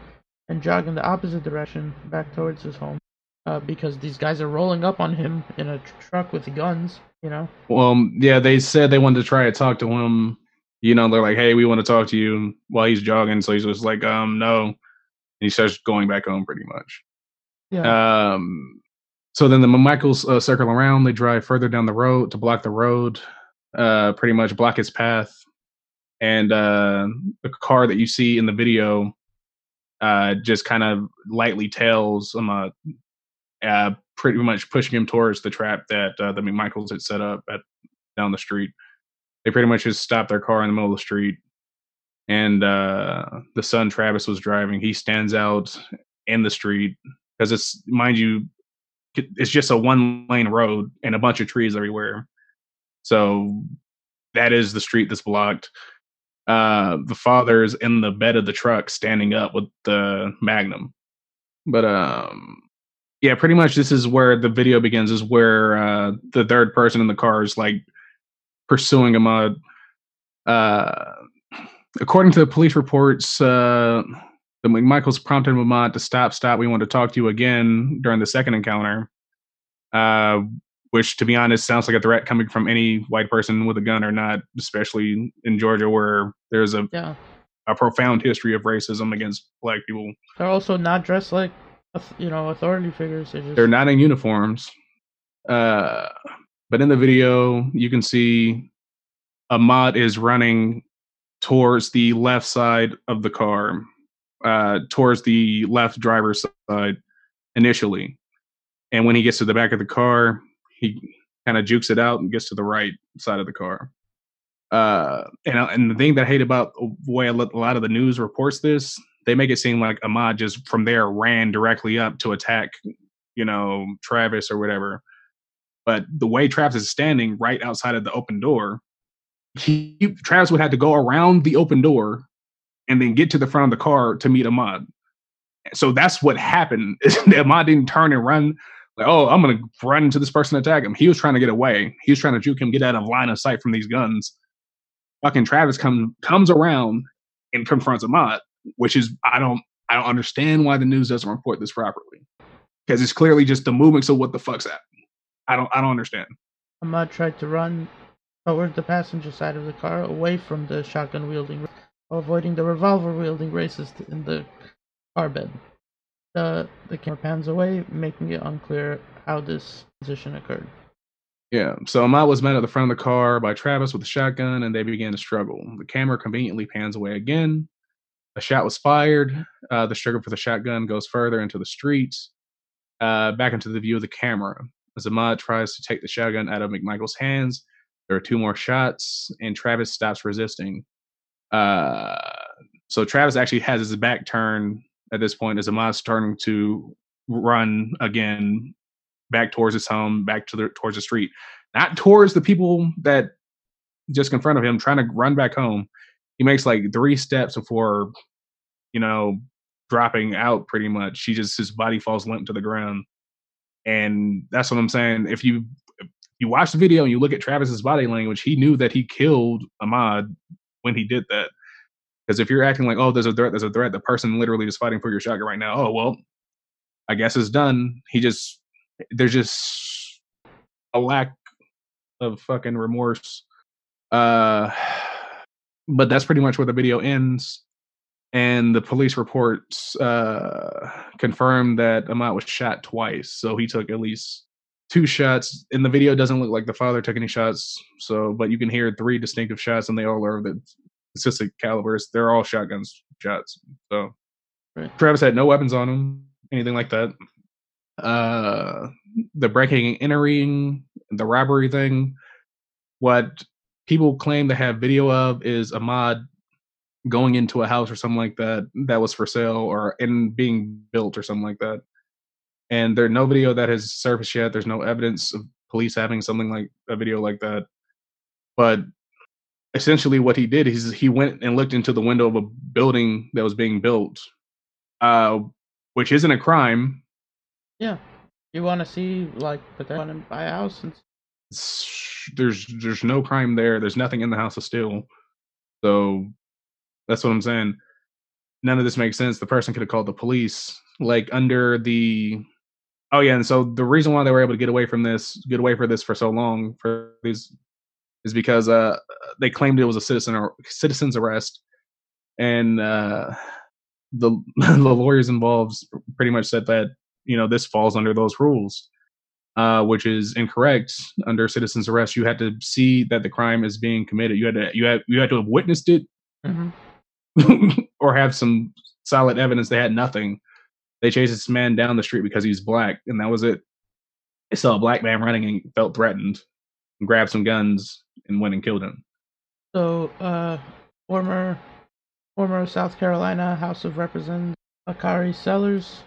and jog in the opposite direction back towards his home. Uh, because these guys are rolling up on him in a tr- truck with guns, you know. Well, um, yeah, they said they wanted to try to talk to him. You know, they're like, "Hey, we want to talk to you," while he's jogging. So he's just like, "Um, no," and he starts going back home, pretty much. Yeah. Um, so then the Michaels uh, circle around. They drive further down the road to block the road, uh, pretty much block his path. And uh, the car that you see in the video uh, just kind of lightly tails um, uh, uh, pretty much pushing him towards the trap that uh, the McMichaels had set up at down the street. They pretty much just stopped their car in the middle of the street, and uh, the son Travis was driving. He stands out in the street because it's mind you, it's just a one lane road and a bunch of trees everywhere. So that is the street that's blocked. Uh, the is in the bed of the truck, standing up with the Magnum. But um, yeah, pretty much this is where the video begins. Is where uh, the third person in the car is like pursuing Ahmaud. Uh, according to the police reports, uh, the McMichaels prompted Ahmaud to stop, stop. We want to talk to you again during the second encounter. Uh, which, to be honest, sounds like a threat coming from any white person with a gun or not, especially in Georgia, where there's a Yeah. a profound history of racism against black people. They're also not dressed like, you know, authority figures. They're just They're not in uniforms. Uh, but in the video, you can see Ahmaud is running towards the left side of the car, uh, towards the left driver's side initially. And when he gets to the back of the car, he kind of jukes it out and gets to the right side of the car. Uh, and and the thing that I hate about the way a a lot of the news reports this, they make it seem like Ahmaud just from there ran directly up to attack, you know, Travis or whatever. But the way Travis is standing right outside of the open door, he Travis would have to go around the open door and then get to the front of the car to meet Ahmaud. So that's what happened. Ahmaud didn't turn and run like, oh, I'm gonna run into this person and attack him. He was trying to get away. He was trying to juke him, get out of line of sight from these guns. Fucking Travis comes comes around and confronts Ahmaud, which is I don't I don't understand why the news doesn't report this properly. because it's clearly just the movements of what the fuck's that? I don't I don't understand. Ahmaud tried to run towards the passenger side of the car, away from the shotgun wielding, avoiding the revolver wielding racist in the car bed. The the camera pans away, making it unclear how this position occurred. Yeah. So Ahmaud was met at the front of the car by Travis with a shotgun, and they began to struggle. The camera conveniently pans away again. A shot was fired. Uh, the struggle for the shotgun goes further into the streets, uh, back into the view of the camera. As Ahmaud tries to take the shotgun out of McMichael's hands, there are two more shots, and Travis stops resisting. Uh, so Travis actually has his back turned at this point as Ahmaud's starting to run again back towards his home, back to the towards the street, not towards the people that just confronted him, trying to run back home. He makes like three steps before, you know, dropping out pretty much. He just his body falls limp to the ground. And that's what I'm saying. If you if you watch the video and you look at Travis's body language, he knew that he killed Ahmaud when he did that. Because if you're acting like, oh, there's a threat, there's a threat, the person literally is fighting for your shotgun right now. Oh well, I guess it's done. He just there's just a lack of fucking remorse. Uh, but that's pretty much where the video ends. And the police reports uh, confirmed that Ahmaud was shot twice, so he took at least two shots. In the video, doesn't look like the father took any shots, so but you can hear three distinctive shots, and they all are the specific calibers. They're all shotguns shots. So Right. Travis had no weapons on him, anything like that. Uh, the breaking and entering, the robbery thing. What people claim to have video of is Ahmaud going into a house or something like that that was for sale or in being built or something like that. And there's no video that has surfaced yet. There's no evidence of police having something like a video like that. But essentially, what he did is he went and looked into the window of a building that was being built, uh, which isn't a crime. Yeah, you want to see like potential and buy a house and It's- there's there's no crime there. There's nothing in the house to steal. So that's what I'm saying. None of this makes sense. The person could have called the police. Like under the oh yeah, and so the reason why they were able to get away from this, get away for this for so long for these is because uh they claimed it was a citizen or citizen's arrest, and uh the the lawyers involved pretty much said that you know this falls under those rules uh, which is incorrect under citizen's arrest. You had to see that the crime is being committed. You had to you had you had to have witnessed it or have some solid evidence. They had nothing. They chased this man down the street because he's black, and that was it. They saw a black man running and felt threatened, and grabbed some guns and went and killed him. So, uh, former former South Carolina House of Representatives Bakari Sellers.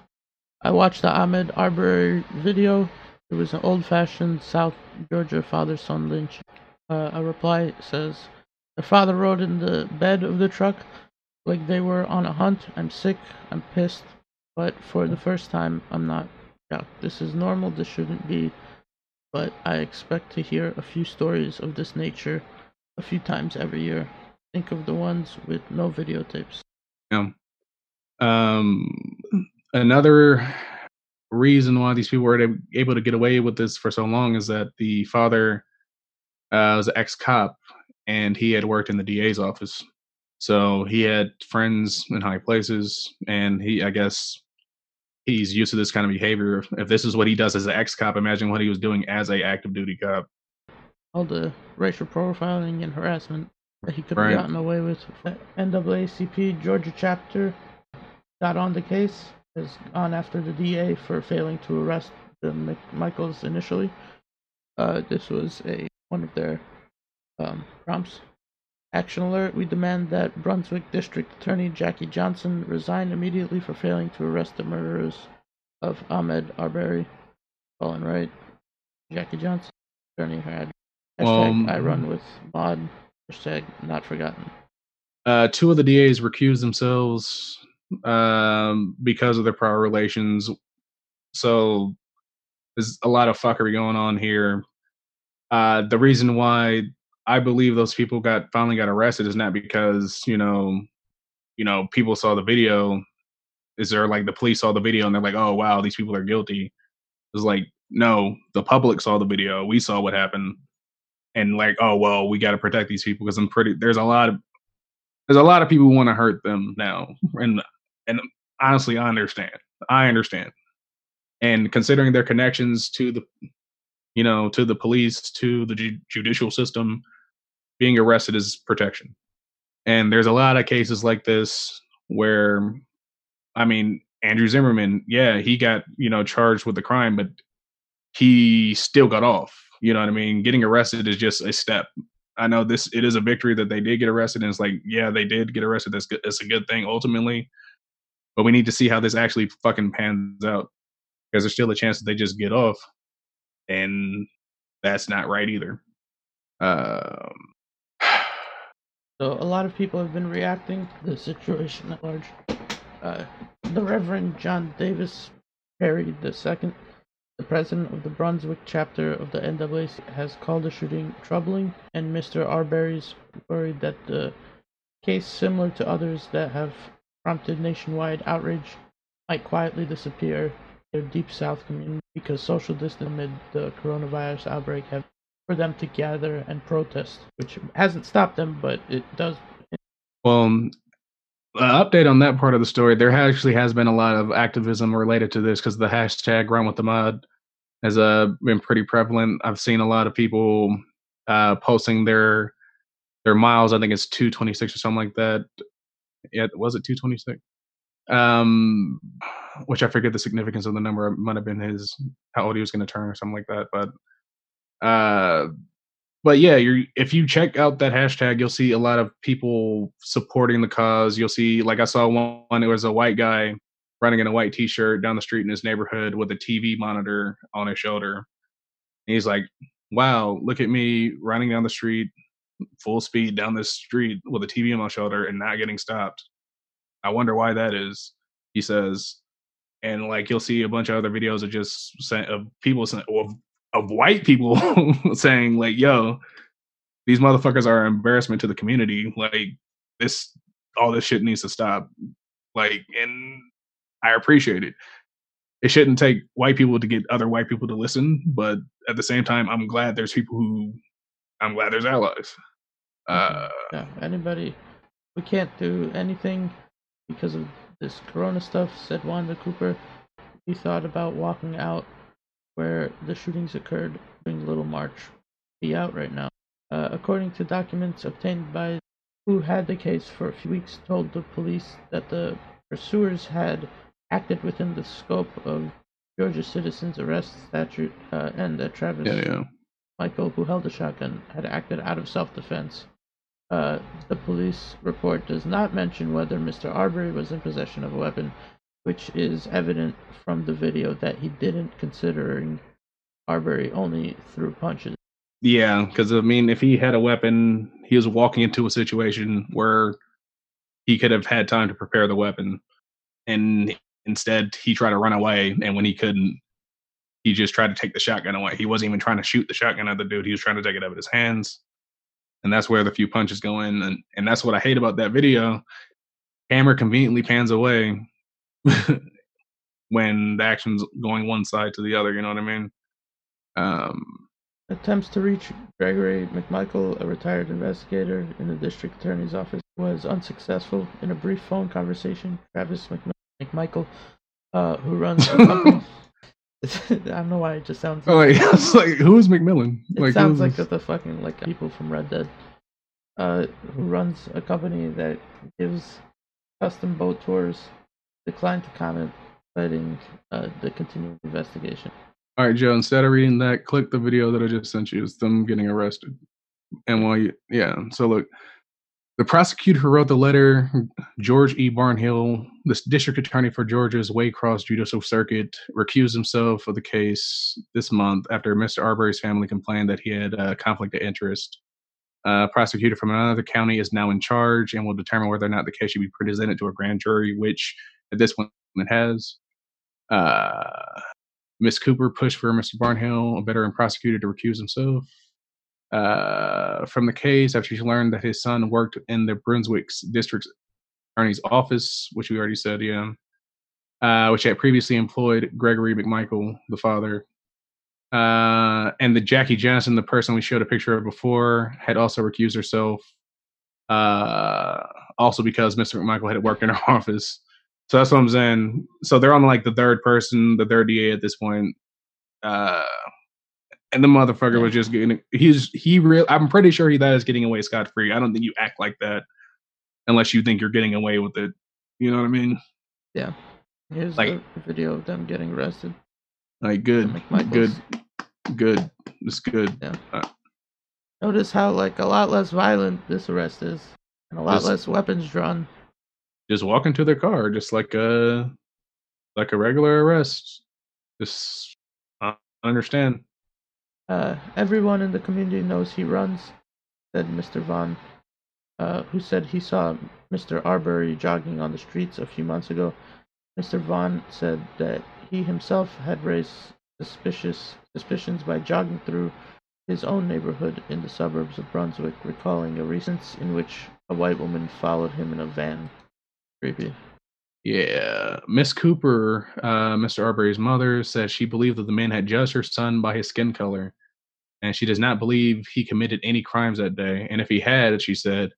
I watched the Ahmaud Arbery video. It was an old-fashioned South Georgia father-son lynch. Uh, a reply says, "The father rode in the bed of the truck like they were on a hunt. I'm sick. I'm pissed, but for the first time, I'm not. This is normal. This shouldn't be." But I expect to hear a few stories of this nature a few times every year. Think of the ones with no videotapes. Yeah. Um, another reason why these people were able- to get away with this for so long is that the father uh, was an ex cop and he had worked in the DA's office. So he had friends in high places, and he, I guess, he's used to this kind of behavior. If this is what he does as an ex cop, imagine what he was doing as a active duty cop. All the racial profiling and harassment that he could have Right. gotten away with. NAACP Georgia chapter got on the case, has gone after the DA for failing to arrest the McMichaels initially. Uh, this was a one of their um, prompts. Action alert. We demand that Brunswick District Attorney Jackie Johnson resign immediately for failing to arrest the murderers of Ahmaud Arbery. Colin Wright, Jackie Johnson, attorney had hashtag Well, I run with Maud, hashtag not forgotten. uh, two of the DAs recused themselves um, because of their prior relations. So there's a lot of fuckery going on here. Uh, the reason why I believe those people got finally got arrested is not because you know, you know, people saw the video. is there like the police saw the video and they're like, oh wow, these people are guilty? It's like no, the public saw the video, we saw what happened, and like oh well, we got to protect these people because I'm pretty. There's a lot of there's a lot of people want to hurt them now, and and honestly, I understand. I understand, and considering their connections to the you know to the police to the ju- judicial system, being arrested is protection. And there's a lot of cases like this where, I mean, Andrew Zimmerman, yeah, he got, you know, charged with the crime, but he still got off. You know what I mean? Getting arrested is just a step. I know this, it is a victory that they did get arrested. And it's like, yeah, they did get arrested. That's good. A good thing ultimately. But we need to see how this actually fucking pans out because there's still a chance that they just get off. And that's not right either. Um, So a lot of people have been reacting to the situation at large. Uh, the Reverend John Davis Perry II, the president of the Brunswick chapter of the NAACP, has called the shooting troubling, and Mr. Arbery's worried that the case, similar to others that have prompted nationwide outrage, might quietly disappear their deep south community because social distance amid the coronavirus outbreak have for them to gather and protest, which hasn't stopped them, but it does. Well, uh, update on that part of the story. There actually has been a lot of activism related to this because the hashtag "Run with the Mud" has uh, been pretty prevalent. I've seen a lot of people uh, posting their their miles. I think it's two twenty six or something like that. Yeah, was it two twenty six? Um, which I forget the significance of the number. It might have been his how old he was going to turn or something like that. But uh, but yeah, you're if you check out that hashtag, you'll see a lot of people supporting the cause. You'll see, like I saw one, it was a white guy running in a white t-shirt down the street in his neighborhood with a TV monitor on his shoulder. And he's like, "Wow, look at me running down the street, full speed down this street with a TV on my shoulder and not getting stopped. I wonder why that is." He says, and like you'll see a bunch of other videos of just of people of of white people saying like, "Yo, these motherfuckers are an embarrassment to the community. Like this, all this shit needs to stop." Like, and I appreciate it. It shouldn't take white people to get other white people to listen, but at the same time, I'm glad there's people who, I'm glad there's allies. Mm-hmm. Uh, yeah, anybody, we can't do anything because of this Corona stuff," said Wanda Cooper. We thought about walking out where the shootings occurred during Little March be out right now. Uh, according to documents obtained by who had the case for a few weeks, told the police that the pursuers had acted within the scope of Georgia citizens arrest statute, uh, and that Travis yeah, yeah. Michael, who held a shotgun, had acted out of self-defense. Uh, the police report does not mention whether Mr. Arbery was in possession of a weapon, which is evident from the video that he didn't, considering Arbery only threw punches. Yeah, because I mean, if he had a weapon, he was walking into a situation where he could have had time to prepare the weapon, and instead he tried to run away. And when he couldn't, he just tried to take the shotgun away. He wasn't even trying to shoot the shotgun at the dude. He was trying to take it out of his hands, and that's where the few punches go in. And and that's what I hate about that video. Camera conveniently pans away when the action's going one side to the other. You know what I mean? Um, Attempts to reach Gregory McMichael, a retired investigator in the district attorney's office, was unsuccessful. In a brief phone conversation, Travis McMichael, uh, who runs. I don't know why it just sounds. Oh, it's like who's McMillan? It like, sounds who's- like the fucking like people from Red Dead, uh, who runs a company that gives custom boat tours, declined to comment, citing uh, the continuing investigation. All right, Joe. Instead of reading that, click the video that I just sent you. It's them getting arrested. And while you, yeah. So look, the prosecutor who wrote the letter, George E. Barnhill, the district attorney for Georgia's Waycross Judicial Circuit, recused himself of the case this month after Mr. Arbery's family complained that he had a conflict of interest. A prosecutor from another county is now in charge and will determine whether or not the case should be presented to a grand jury, which at this point it has. Uh, Miss Cooper pushed for Mr. Barnhill, a veteran prosecutor, to recuse himself uh, from the case after she learned that his son worked in the Brunswick district attorney's office, which we already said, yeah. uh, which had previously employed Gregory McMichael, the father. Uh, and the Jackie Johnson, the person we showed a picture of before, had also recused herself. Uh, also because Mr. McMichael had worked in her office. So that's what I'm saying. So they're on like the third person, the third DA at this point. Uh, and the motherfucker was just getting he's he real I'm pretty sure he that is getting away scot free. I don't think you act like that unless you think you're getting away with it. You know what I mean? Yeah. Here's Like- the video of them getting arrested. Like good, good, good. It's good. Yeah. Uh, Notice how like a lot less violent this arrest is, and a lot This- less weapons drawn. Just walk into their car, just like a like a regular arrest. Just I understand. Uh, everyone in the community knows he runs, said Mr. Vaughn, uh, who said he saw Mr. Arbery jogging on the streets a few months ago. Mr. Vaughn said that he himself had raised suspicious suspicions by jogging through his own neighborhood in the suburbs of Brunswick, recalling a recent in which a white woman followed him in a van. Creepy. Yeah, Miss Cooper, uh, Mr. Arbery's mother, says she believed that the man had judged her son by his skin color, and she does not believe he committed any crimes that day. And if he had, she said,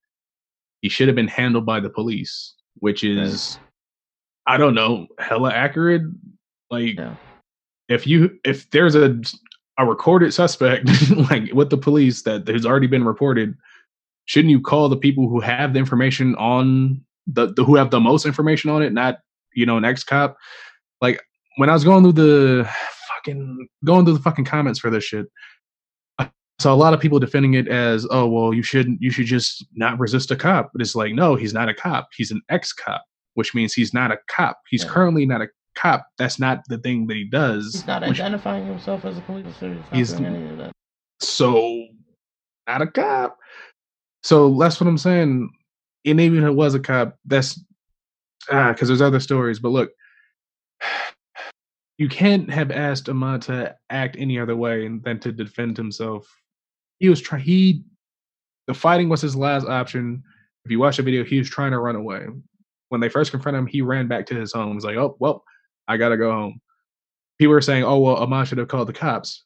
he should have been handled by the police, which is, I don't know, hella accurate. Like, Yeah. if you if there's a a recorded suspect like with the police that has already been reported, shouldn't you call the people who have the information on the, the who have the most information on it, not you know an ex cop? Like when I was going through the fucking going through the fucking comments for this shit, I saw a lot of people defending it as, oh well, you shouldn't you should just not resist a cop. But it's like, no, he's not a cop. He's an ex cop, which means he's not a cop. He's Yeah. currently not a cop. That's not the thing that he does. He's not which- identifying himself as a police officer. He's not He's- any of that. so not a cop. So that's what I'm saying. And even if it was a cop, that's ah, because there's other stories. But look, you can't have asked Ahmaud to act any other way than to defend himself. He was trying. He the fighting was his last option. If you watch the video, he was trying to run away. When they first confronted him, he ran back to his home. He's like, "Oh well, I gotta go home." People were saying, "Oh well, Ahmaud should have called the cops."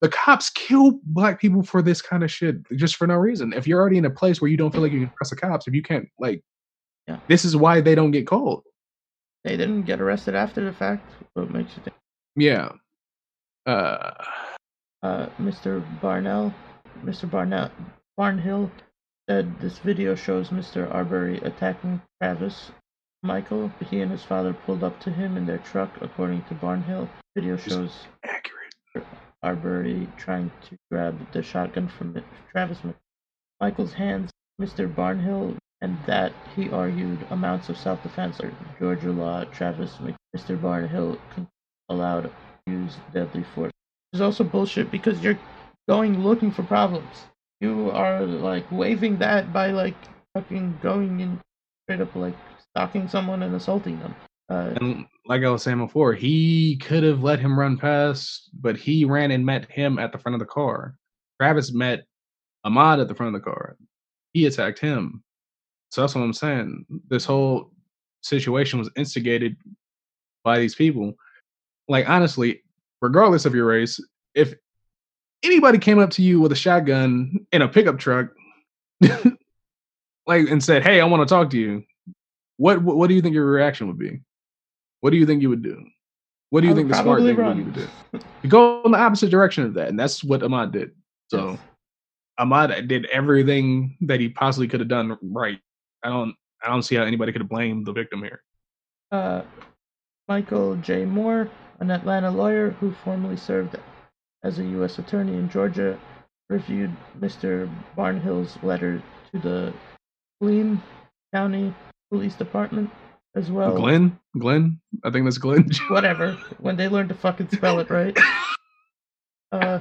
The cops kill black people for this kind of shit just for no reason. If you're already in a place where you don't feel like you can trust the cops, if you can't like, Yeah. this is why they don't get called. They didn't get arrested after the fact. What makes you think? Yeah. Uh, Uh, Mr. Barnell, Mr. Barnell, Barnhill said this video shows Mr. Arbery attacking Travis Michael. He and his father pulled up to him in their truck, according to Barnhill. Video shows accurate. Arbery trying to grab the shotgun from Travis Michael's hands. Mr. Barnhill and that he argued amounts of self-defense or Georgia law. Travis Mc- Mr. Barnhill allowed use deadly force. It's also bullshit because you're going looking for problems. You are like waving that by like fucking going and straight up like stalking someone and assaulting them. Uh, And like I was saying before, he could have let him run past, but he ran and met him at the front of the car. Travis met Ahmaud at the front of the car. He attacked him. So that's what I'm saying. This whole situation was instigated by these people. Like honestly, regardless of your race, if anybody came up to you with a shotgun in a pickup truck, like and said, "Hey, I want to talk to you," what, what what do you think your reaction would be? What do you think you would do? What do you I think the smart thing run. would to do? You go in the opposite direction of that, and that's what Ahmaud did. So Yes. Ahmaud did everything that he possibly could have done right. I don't I don't see how anybody could have blamed the victim here. uh, Michael J. Moore, an Atlanta lawyer who formerly served as a U.S. attorney in Georgia, reviewed Mr. Barnhill's letter to the Gleam County Police Department as well. Glenn, Glenn, I think that's Glenn. Whatever. When they learn to fucking spell it right. Uh,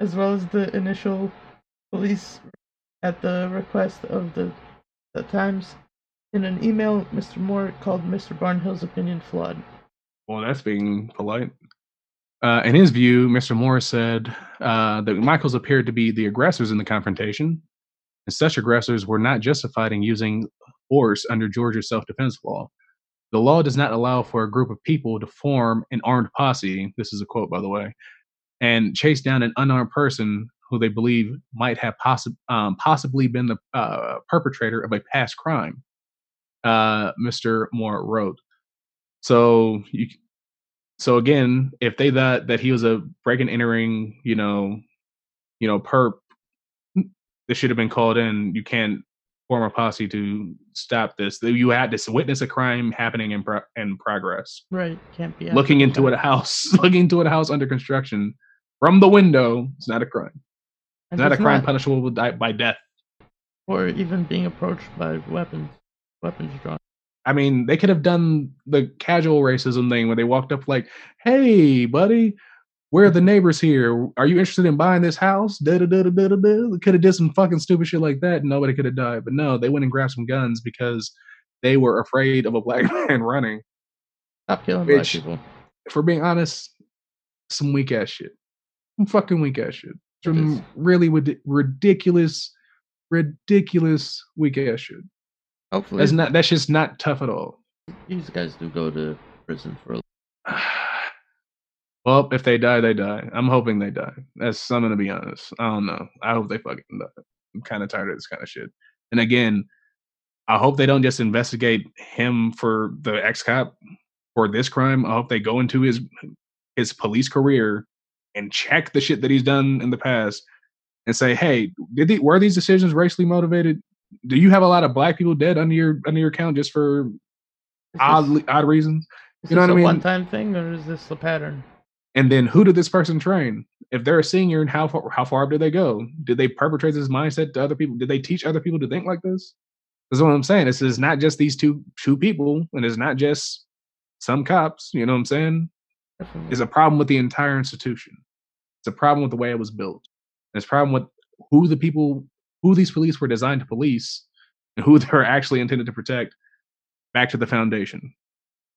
as well as the initial police at the request of the, the Times. In an email, Mr. Moore called Mr. Barnhill's opinion flawed. Well, that's being polite. Uh, in his view, Mr. Moore said uh, that Michaels appeared to be the aggressors in the confrontation, and such aggressors were not justified in using force under Georgia's self defense law. The law does not allow for a group of people to form an armed posse. This is a quote, by the way, and chase down an unarmed person who they believe might have possi- um, possibly been the uh, perpetrator of a past crime. Uh, Mr. Moore wrote. So you, so again, if they thought that he was a break and entering, you know, you know, perp, this should have been called in. You can't form a posse to stop this. You had to witness a crime happening in pro- in progress. Right. Can't be Looking into a house, looking into a house under construction from the window. It's not a crime. It's not a crime punishable by death. Or even being approached by weapons, weapons drawn. I mean, they could have done the casual racism thing where they walked up like, "Hey, buddy, where are the neighbors here? Are you interested in buying this house?" Da da da da da da. Could have did some fucking stupid shit like that, and nobody could have died. But no, they went and grabbed some guns because they were afraid of a black man running. Stop killing Which, black people. If we're being honest, some weak ass shit. Some fucking weak ass shit. Some really ridiculous, ridiculous weak ass shit. Hopefully, that's not. That's just not tough at all. These guys do go to prison for. A... well, if they die, they die. I'm hoping they die. That's I'm gonna be honest. I don't know. I hope they fucking die. I'm kind of tired of this kind of shit. And again, I hope they don't just investigate him for the ex cop for this crime. I hope they go into his his police career and check the shit that he's done in the past and say, hey, did the, were these decisions racially motivated? do you have a lot of black people dead under your under your account just for odd odd reasons? you know what I mean? One time thing, or is this a pattern? And then who did this person train? If they're a senior, and how far, how far did they go? Did they perpetrate this mindset to other people? Did they teach other people to think like this? That's what I'm saying. This is not just these two two people, and it's not just some cops. You know what I'm saying? Definitely. It's a problem with the entire institution. It's a problem with the way it was built. It's a problem with who the people who these police were designed to police and who they're actually intended to protect back to the foundation.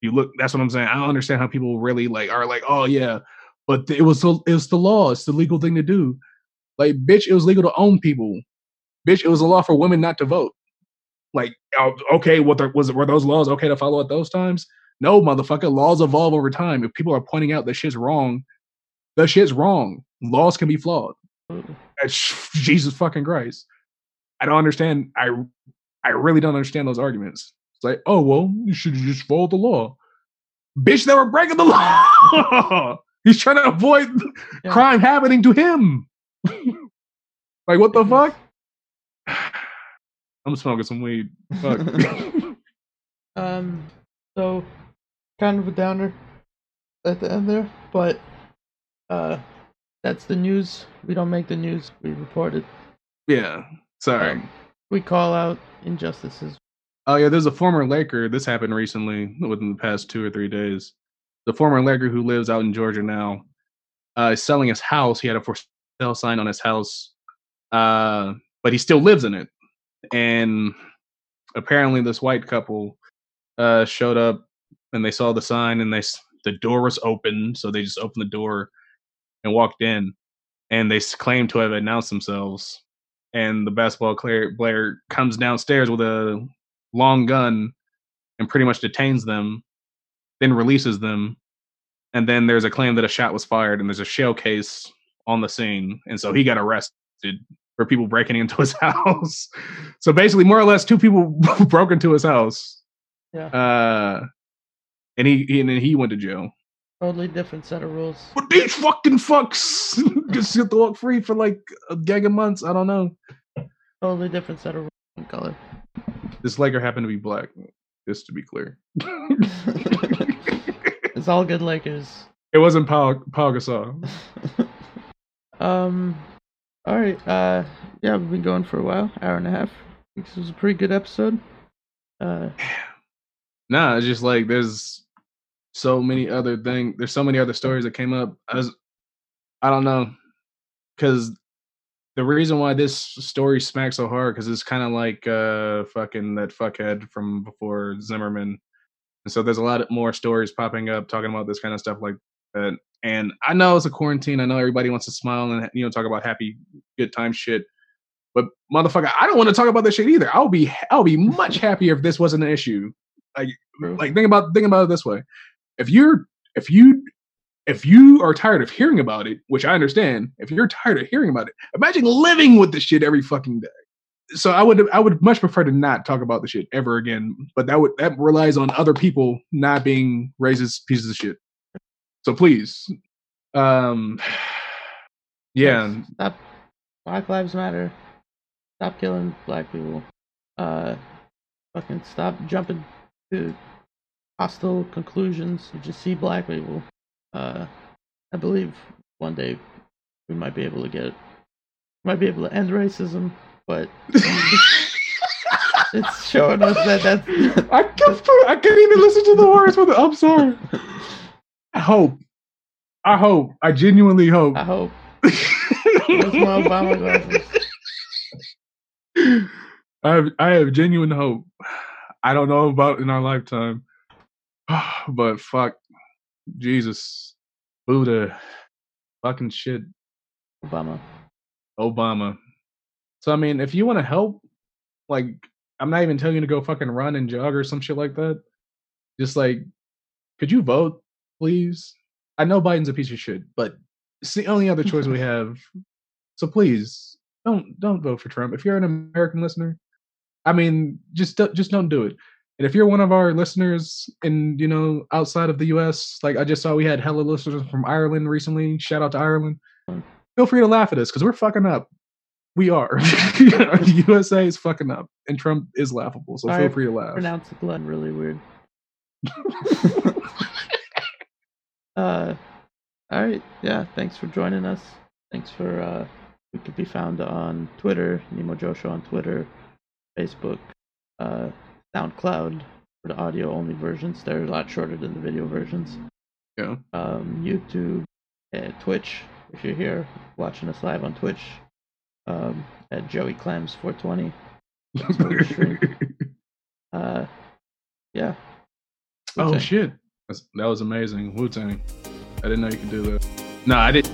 You look, that's what I'm saying. I don't understand how people really like are like, oh yeah, but it was the, it was the law. It's the legal thing to do. Like, bitch, it was legal to own people. Bitch, it was a law for women not to vote. Like, oh, okay, what the, was were those laws okay to follow at those times? No, motherfucker. Laws evolve over time. If people are pointing out that shit's wrong, the shit's wrong. Laws can be flawed. Mm. Jesus fucking Christ. I don't understand. I I really don't understand those arguments. It's like, oh well, you should just follow the law. Bitch, they were breaking the law. He's trying to avoid yeah. crime happening to him. like what the fuck? I'm smoking some weed. Fuck. um. So, kind of a downer at the end there, but uh, that's the news. We don't make the news. We report it. Yeah. Sorry. Um, we call out injustices. Oh yeah, there's a former Laker. This happened recently, within the past two or three days. The former Laker who lives out in Georgia now uh, is selling his house. He had a for sale sign on his house, uh, but he still lives in it. And apparently, this white couple uh, showed up and they saw the sign, and they the door was open, so they just opened the door and walked in, and they claimed to have announced themselves and the basketball player comes downstairs with a long gun and pretty much detains them, then releases them, and then there's a claim that a shot was fired and there's a shell case on the scene, and so he got arrested for people breaking into his house. so basically, more or less, two people broke into his house. Yeah. Uh, and he, he and then he went to jail. Totally different set of rules. But these fucking fucks just get to walk free for like a gang of months. I don't know. Totally different set of rules color. This Laker happened to be black, just to be clear. it's all good Lakers. It wasn't Paul Paul Gasol. um. All right. Uh. Yeah, we've been going for a while, hour and a half. This was a pretty good episode. Uh. Nah, it's just like there's so many other things. There's so many other stories that came up. I was, I don't know, because the reason why this story smacks so hard because it's kind of like uh fucking that fuckhead from before Zimmerman, and so there's a lot more stories popping up talking about this kind of stuff like that. And I know it's a quarantine. I know everybody wants to smile and you know talk about happy, good time shit. But motherfucker, I don't want to talk about this shit either. I'll be I'll be much happier if this wasn't an issue. Like, True. like think about think about it this way: if you're if you if you are tired of hearing about it, which I understand, if you're tired of hearing about it, imagine living with this shit every fucking day. So I would I would much prefer to not talk about the shit ever again. But that would that relies on other people not being racist pieces of shit. So please, um, yeah, Stop. Black Lives Matter. Stop killing black people. Uh, fucking stop jumping to hostile conclusions. You just see black people. Uh, I believe one day we might be able to get, might be able to end racism, but it's showing us that that's. I can't, I can't even listen to the words for the. I'm sorry. I hope. I hope. I genuinely hope. I hope. Where's my Obama glasses? I have, I have genuine hope. I don't know about in our lifetime, but fuck, Jesus, Buddha, fucking shit, Obama. Obama. So I mean, if you want to help, like, I'm not even telling you to go fucking run and jog or some shit like that. Just like, could you vote, please? I know Biden's a piece of shit, but it's the only other choice we have. So please don't don't vote for Trump. If you're an American listener, I mean, just just don't do it. And if you're one of our listeners in you know outside of the U.S., like I just saw, we had hella listeners from Ireland recently. Shout out to Ireland. Feel free to laugh at us because we're fucking up. We are. the USA is fucking up, and Trump is laughable. So feel free to laugh. Pronounce the Glenn really weird. uh, all right. Yeah. Thanks for joining us. Thanks for. Uh, we could be found on Twitter, Nemo Joe Show on Twitter, Facebook, uh, SoundCloud for the audio only versions. They're a lot shorter than the video versions. Yeah. Um, YouTube, and Twitch. If you're here watching us live on Twitch, um, at Joey Clams 420. That's where we stream. Uh, yeah. oh Wu-Tang. shit, That's, that was amazing. Wu Tang. I didn't know you could do that. No, I didn't.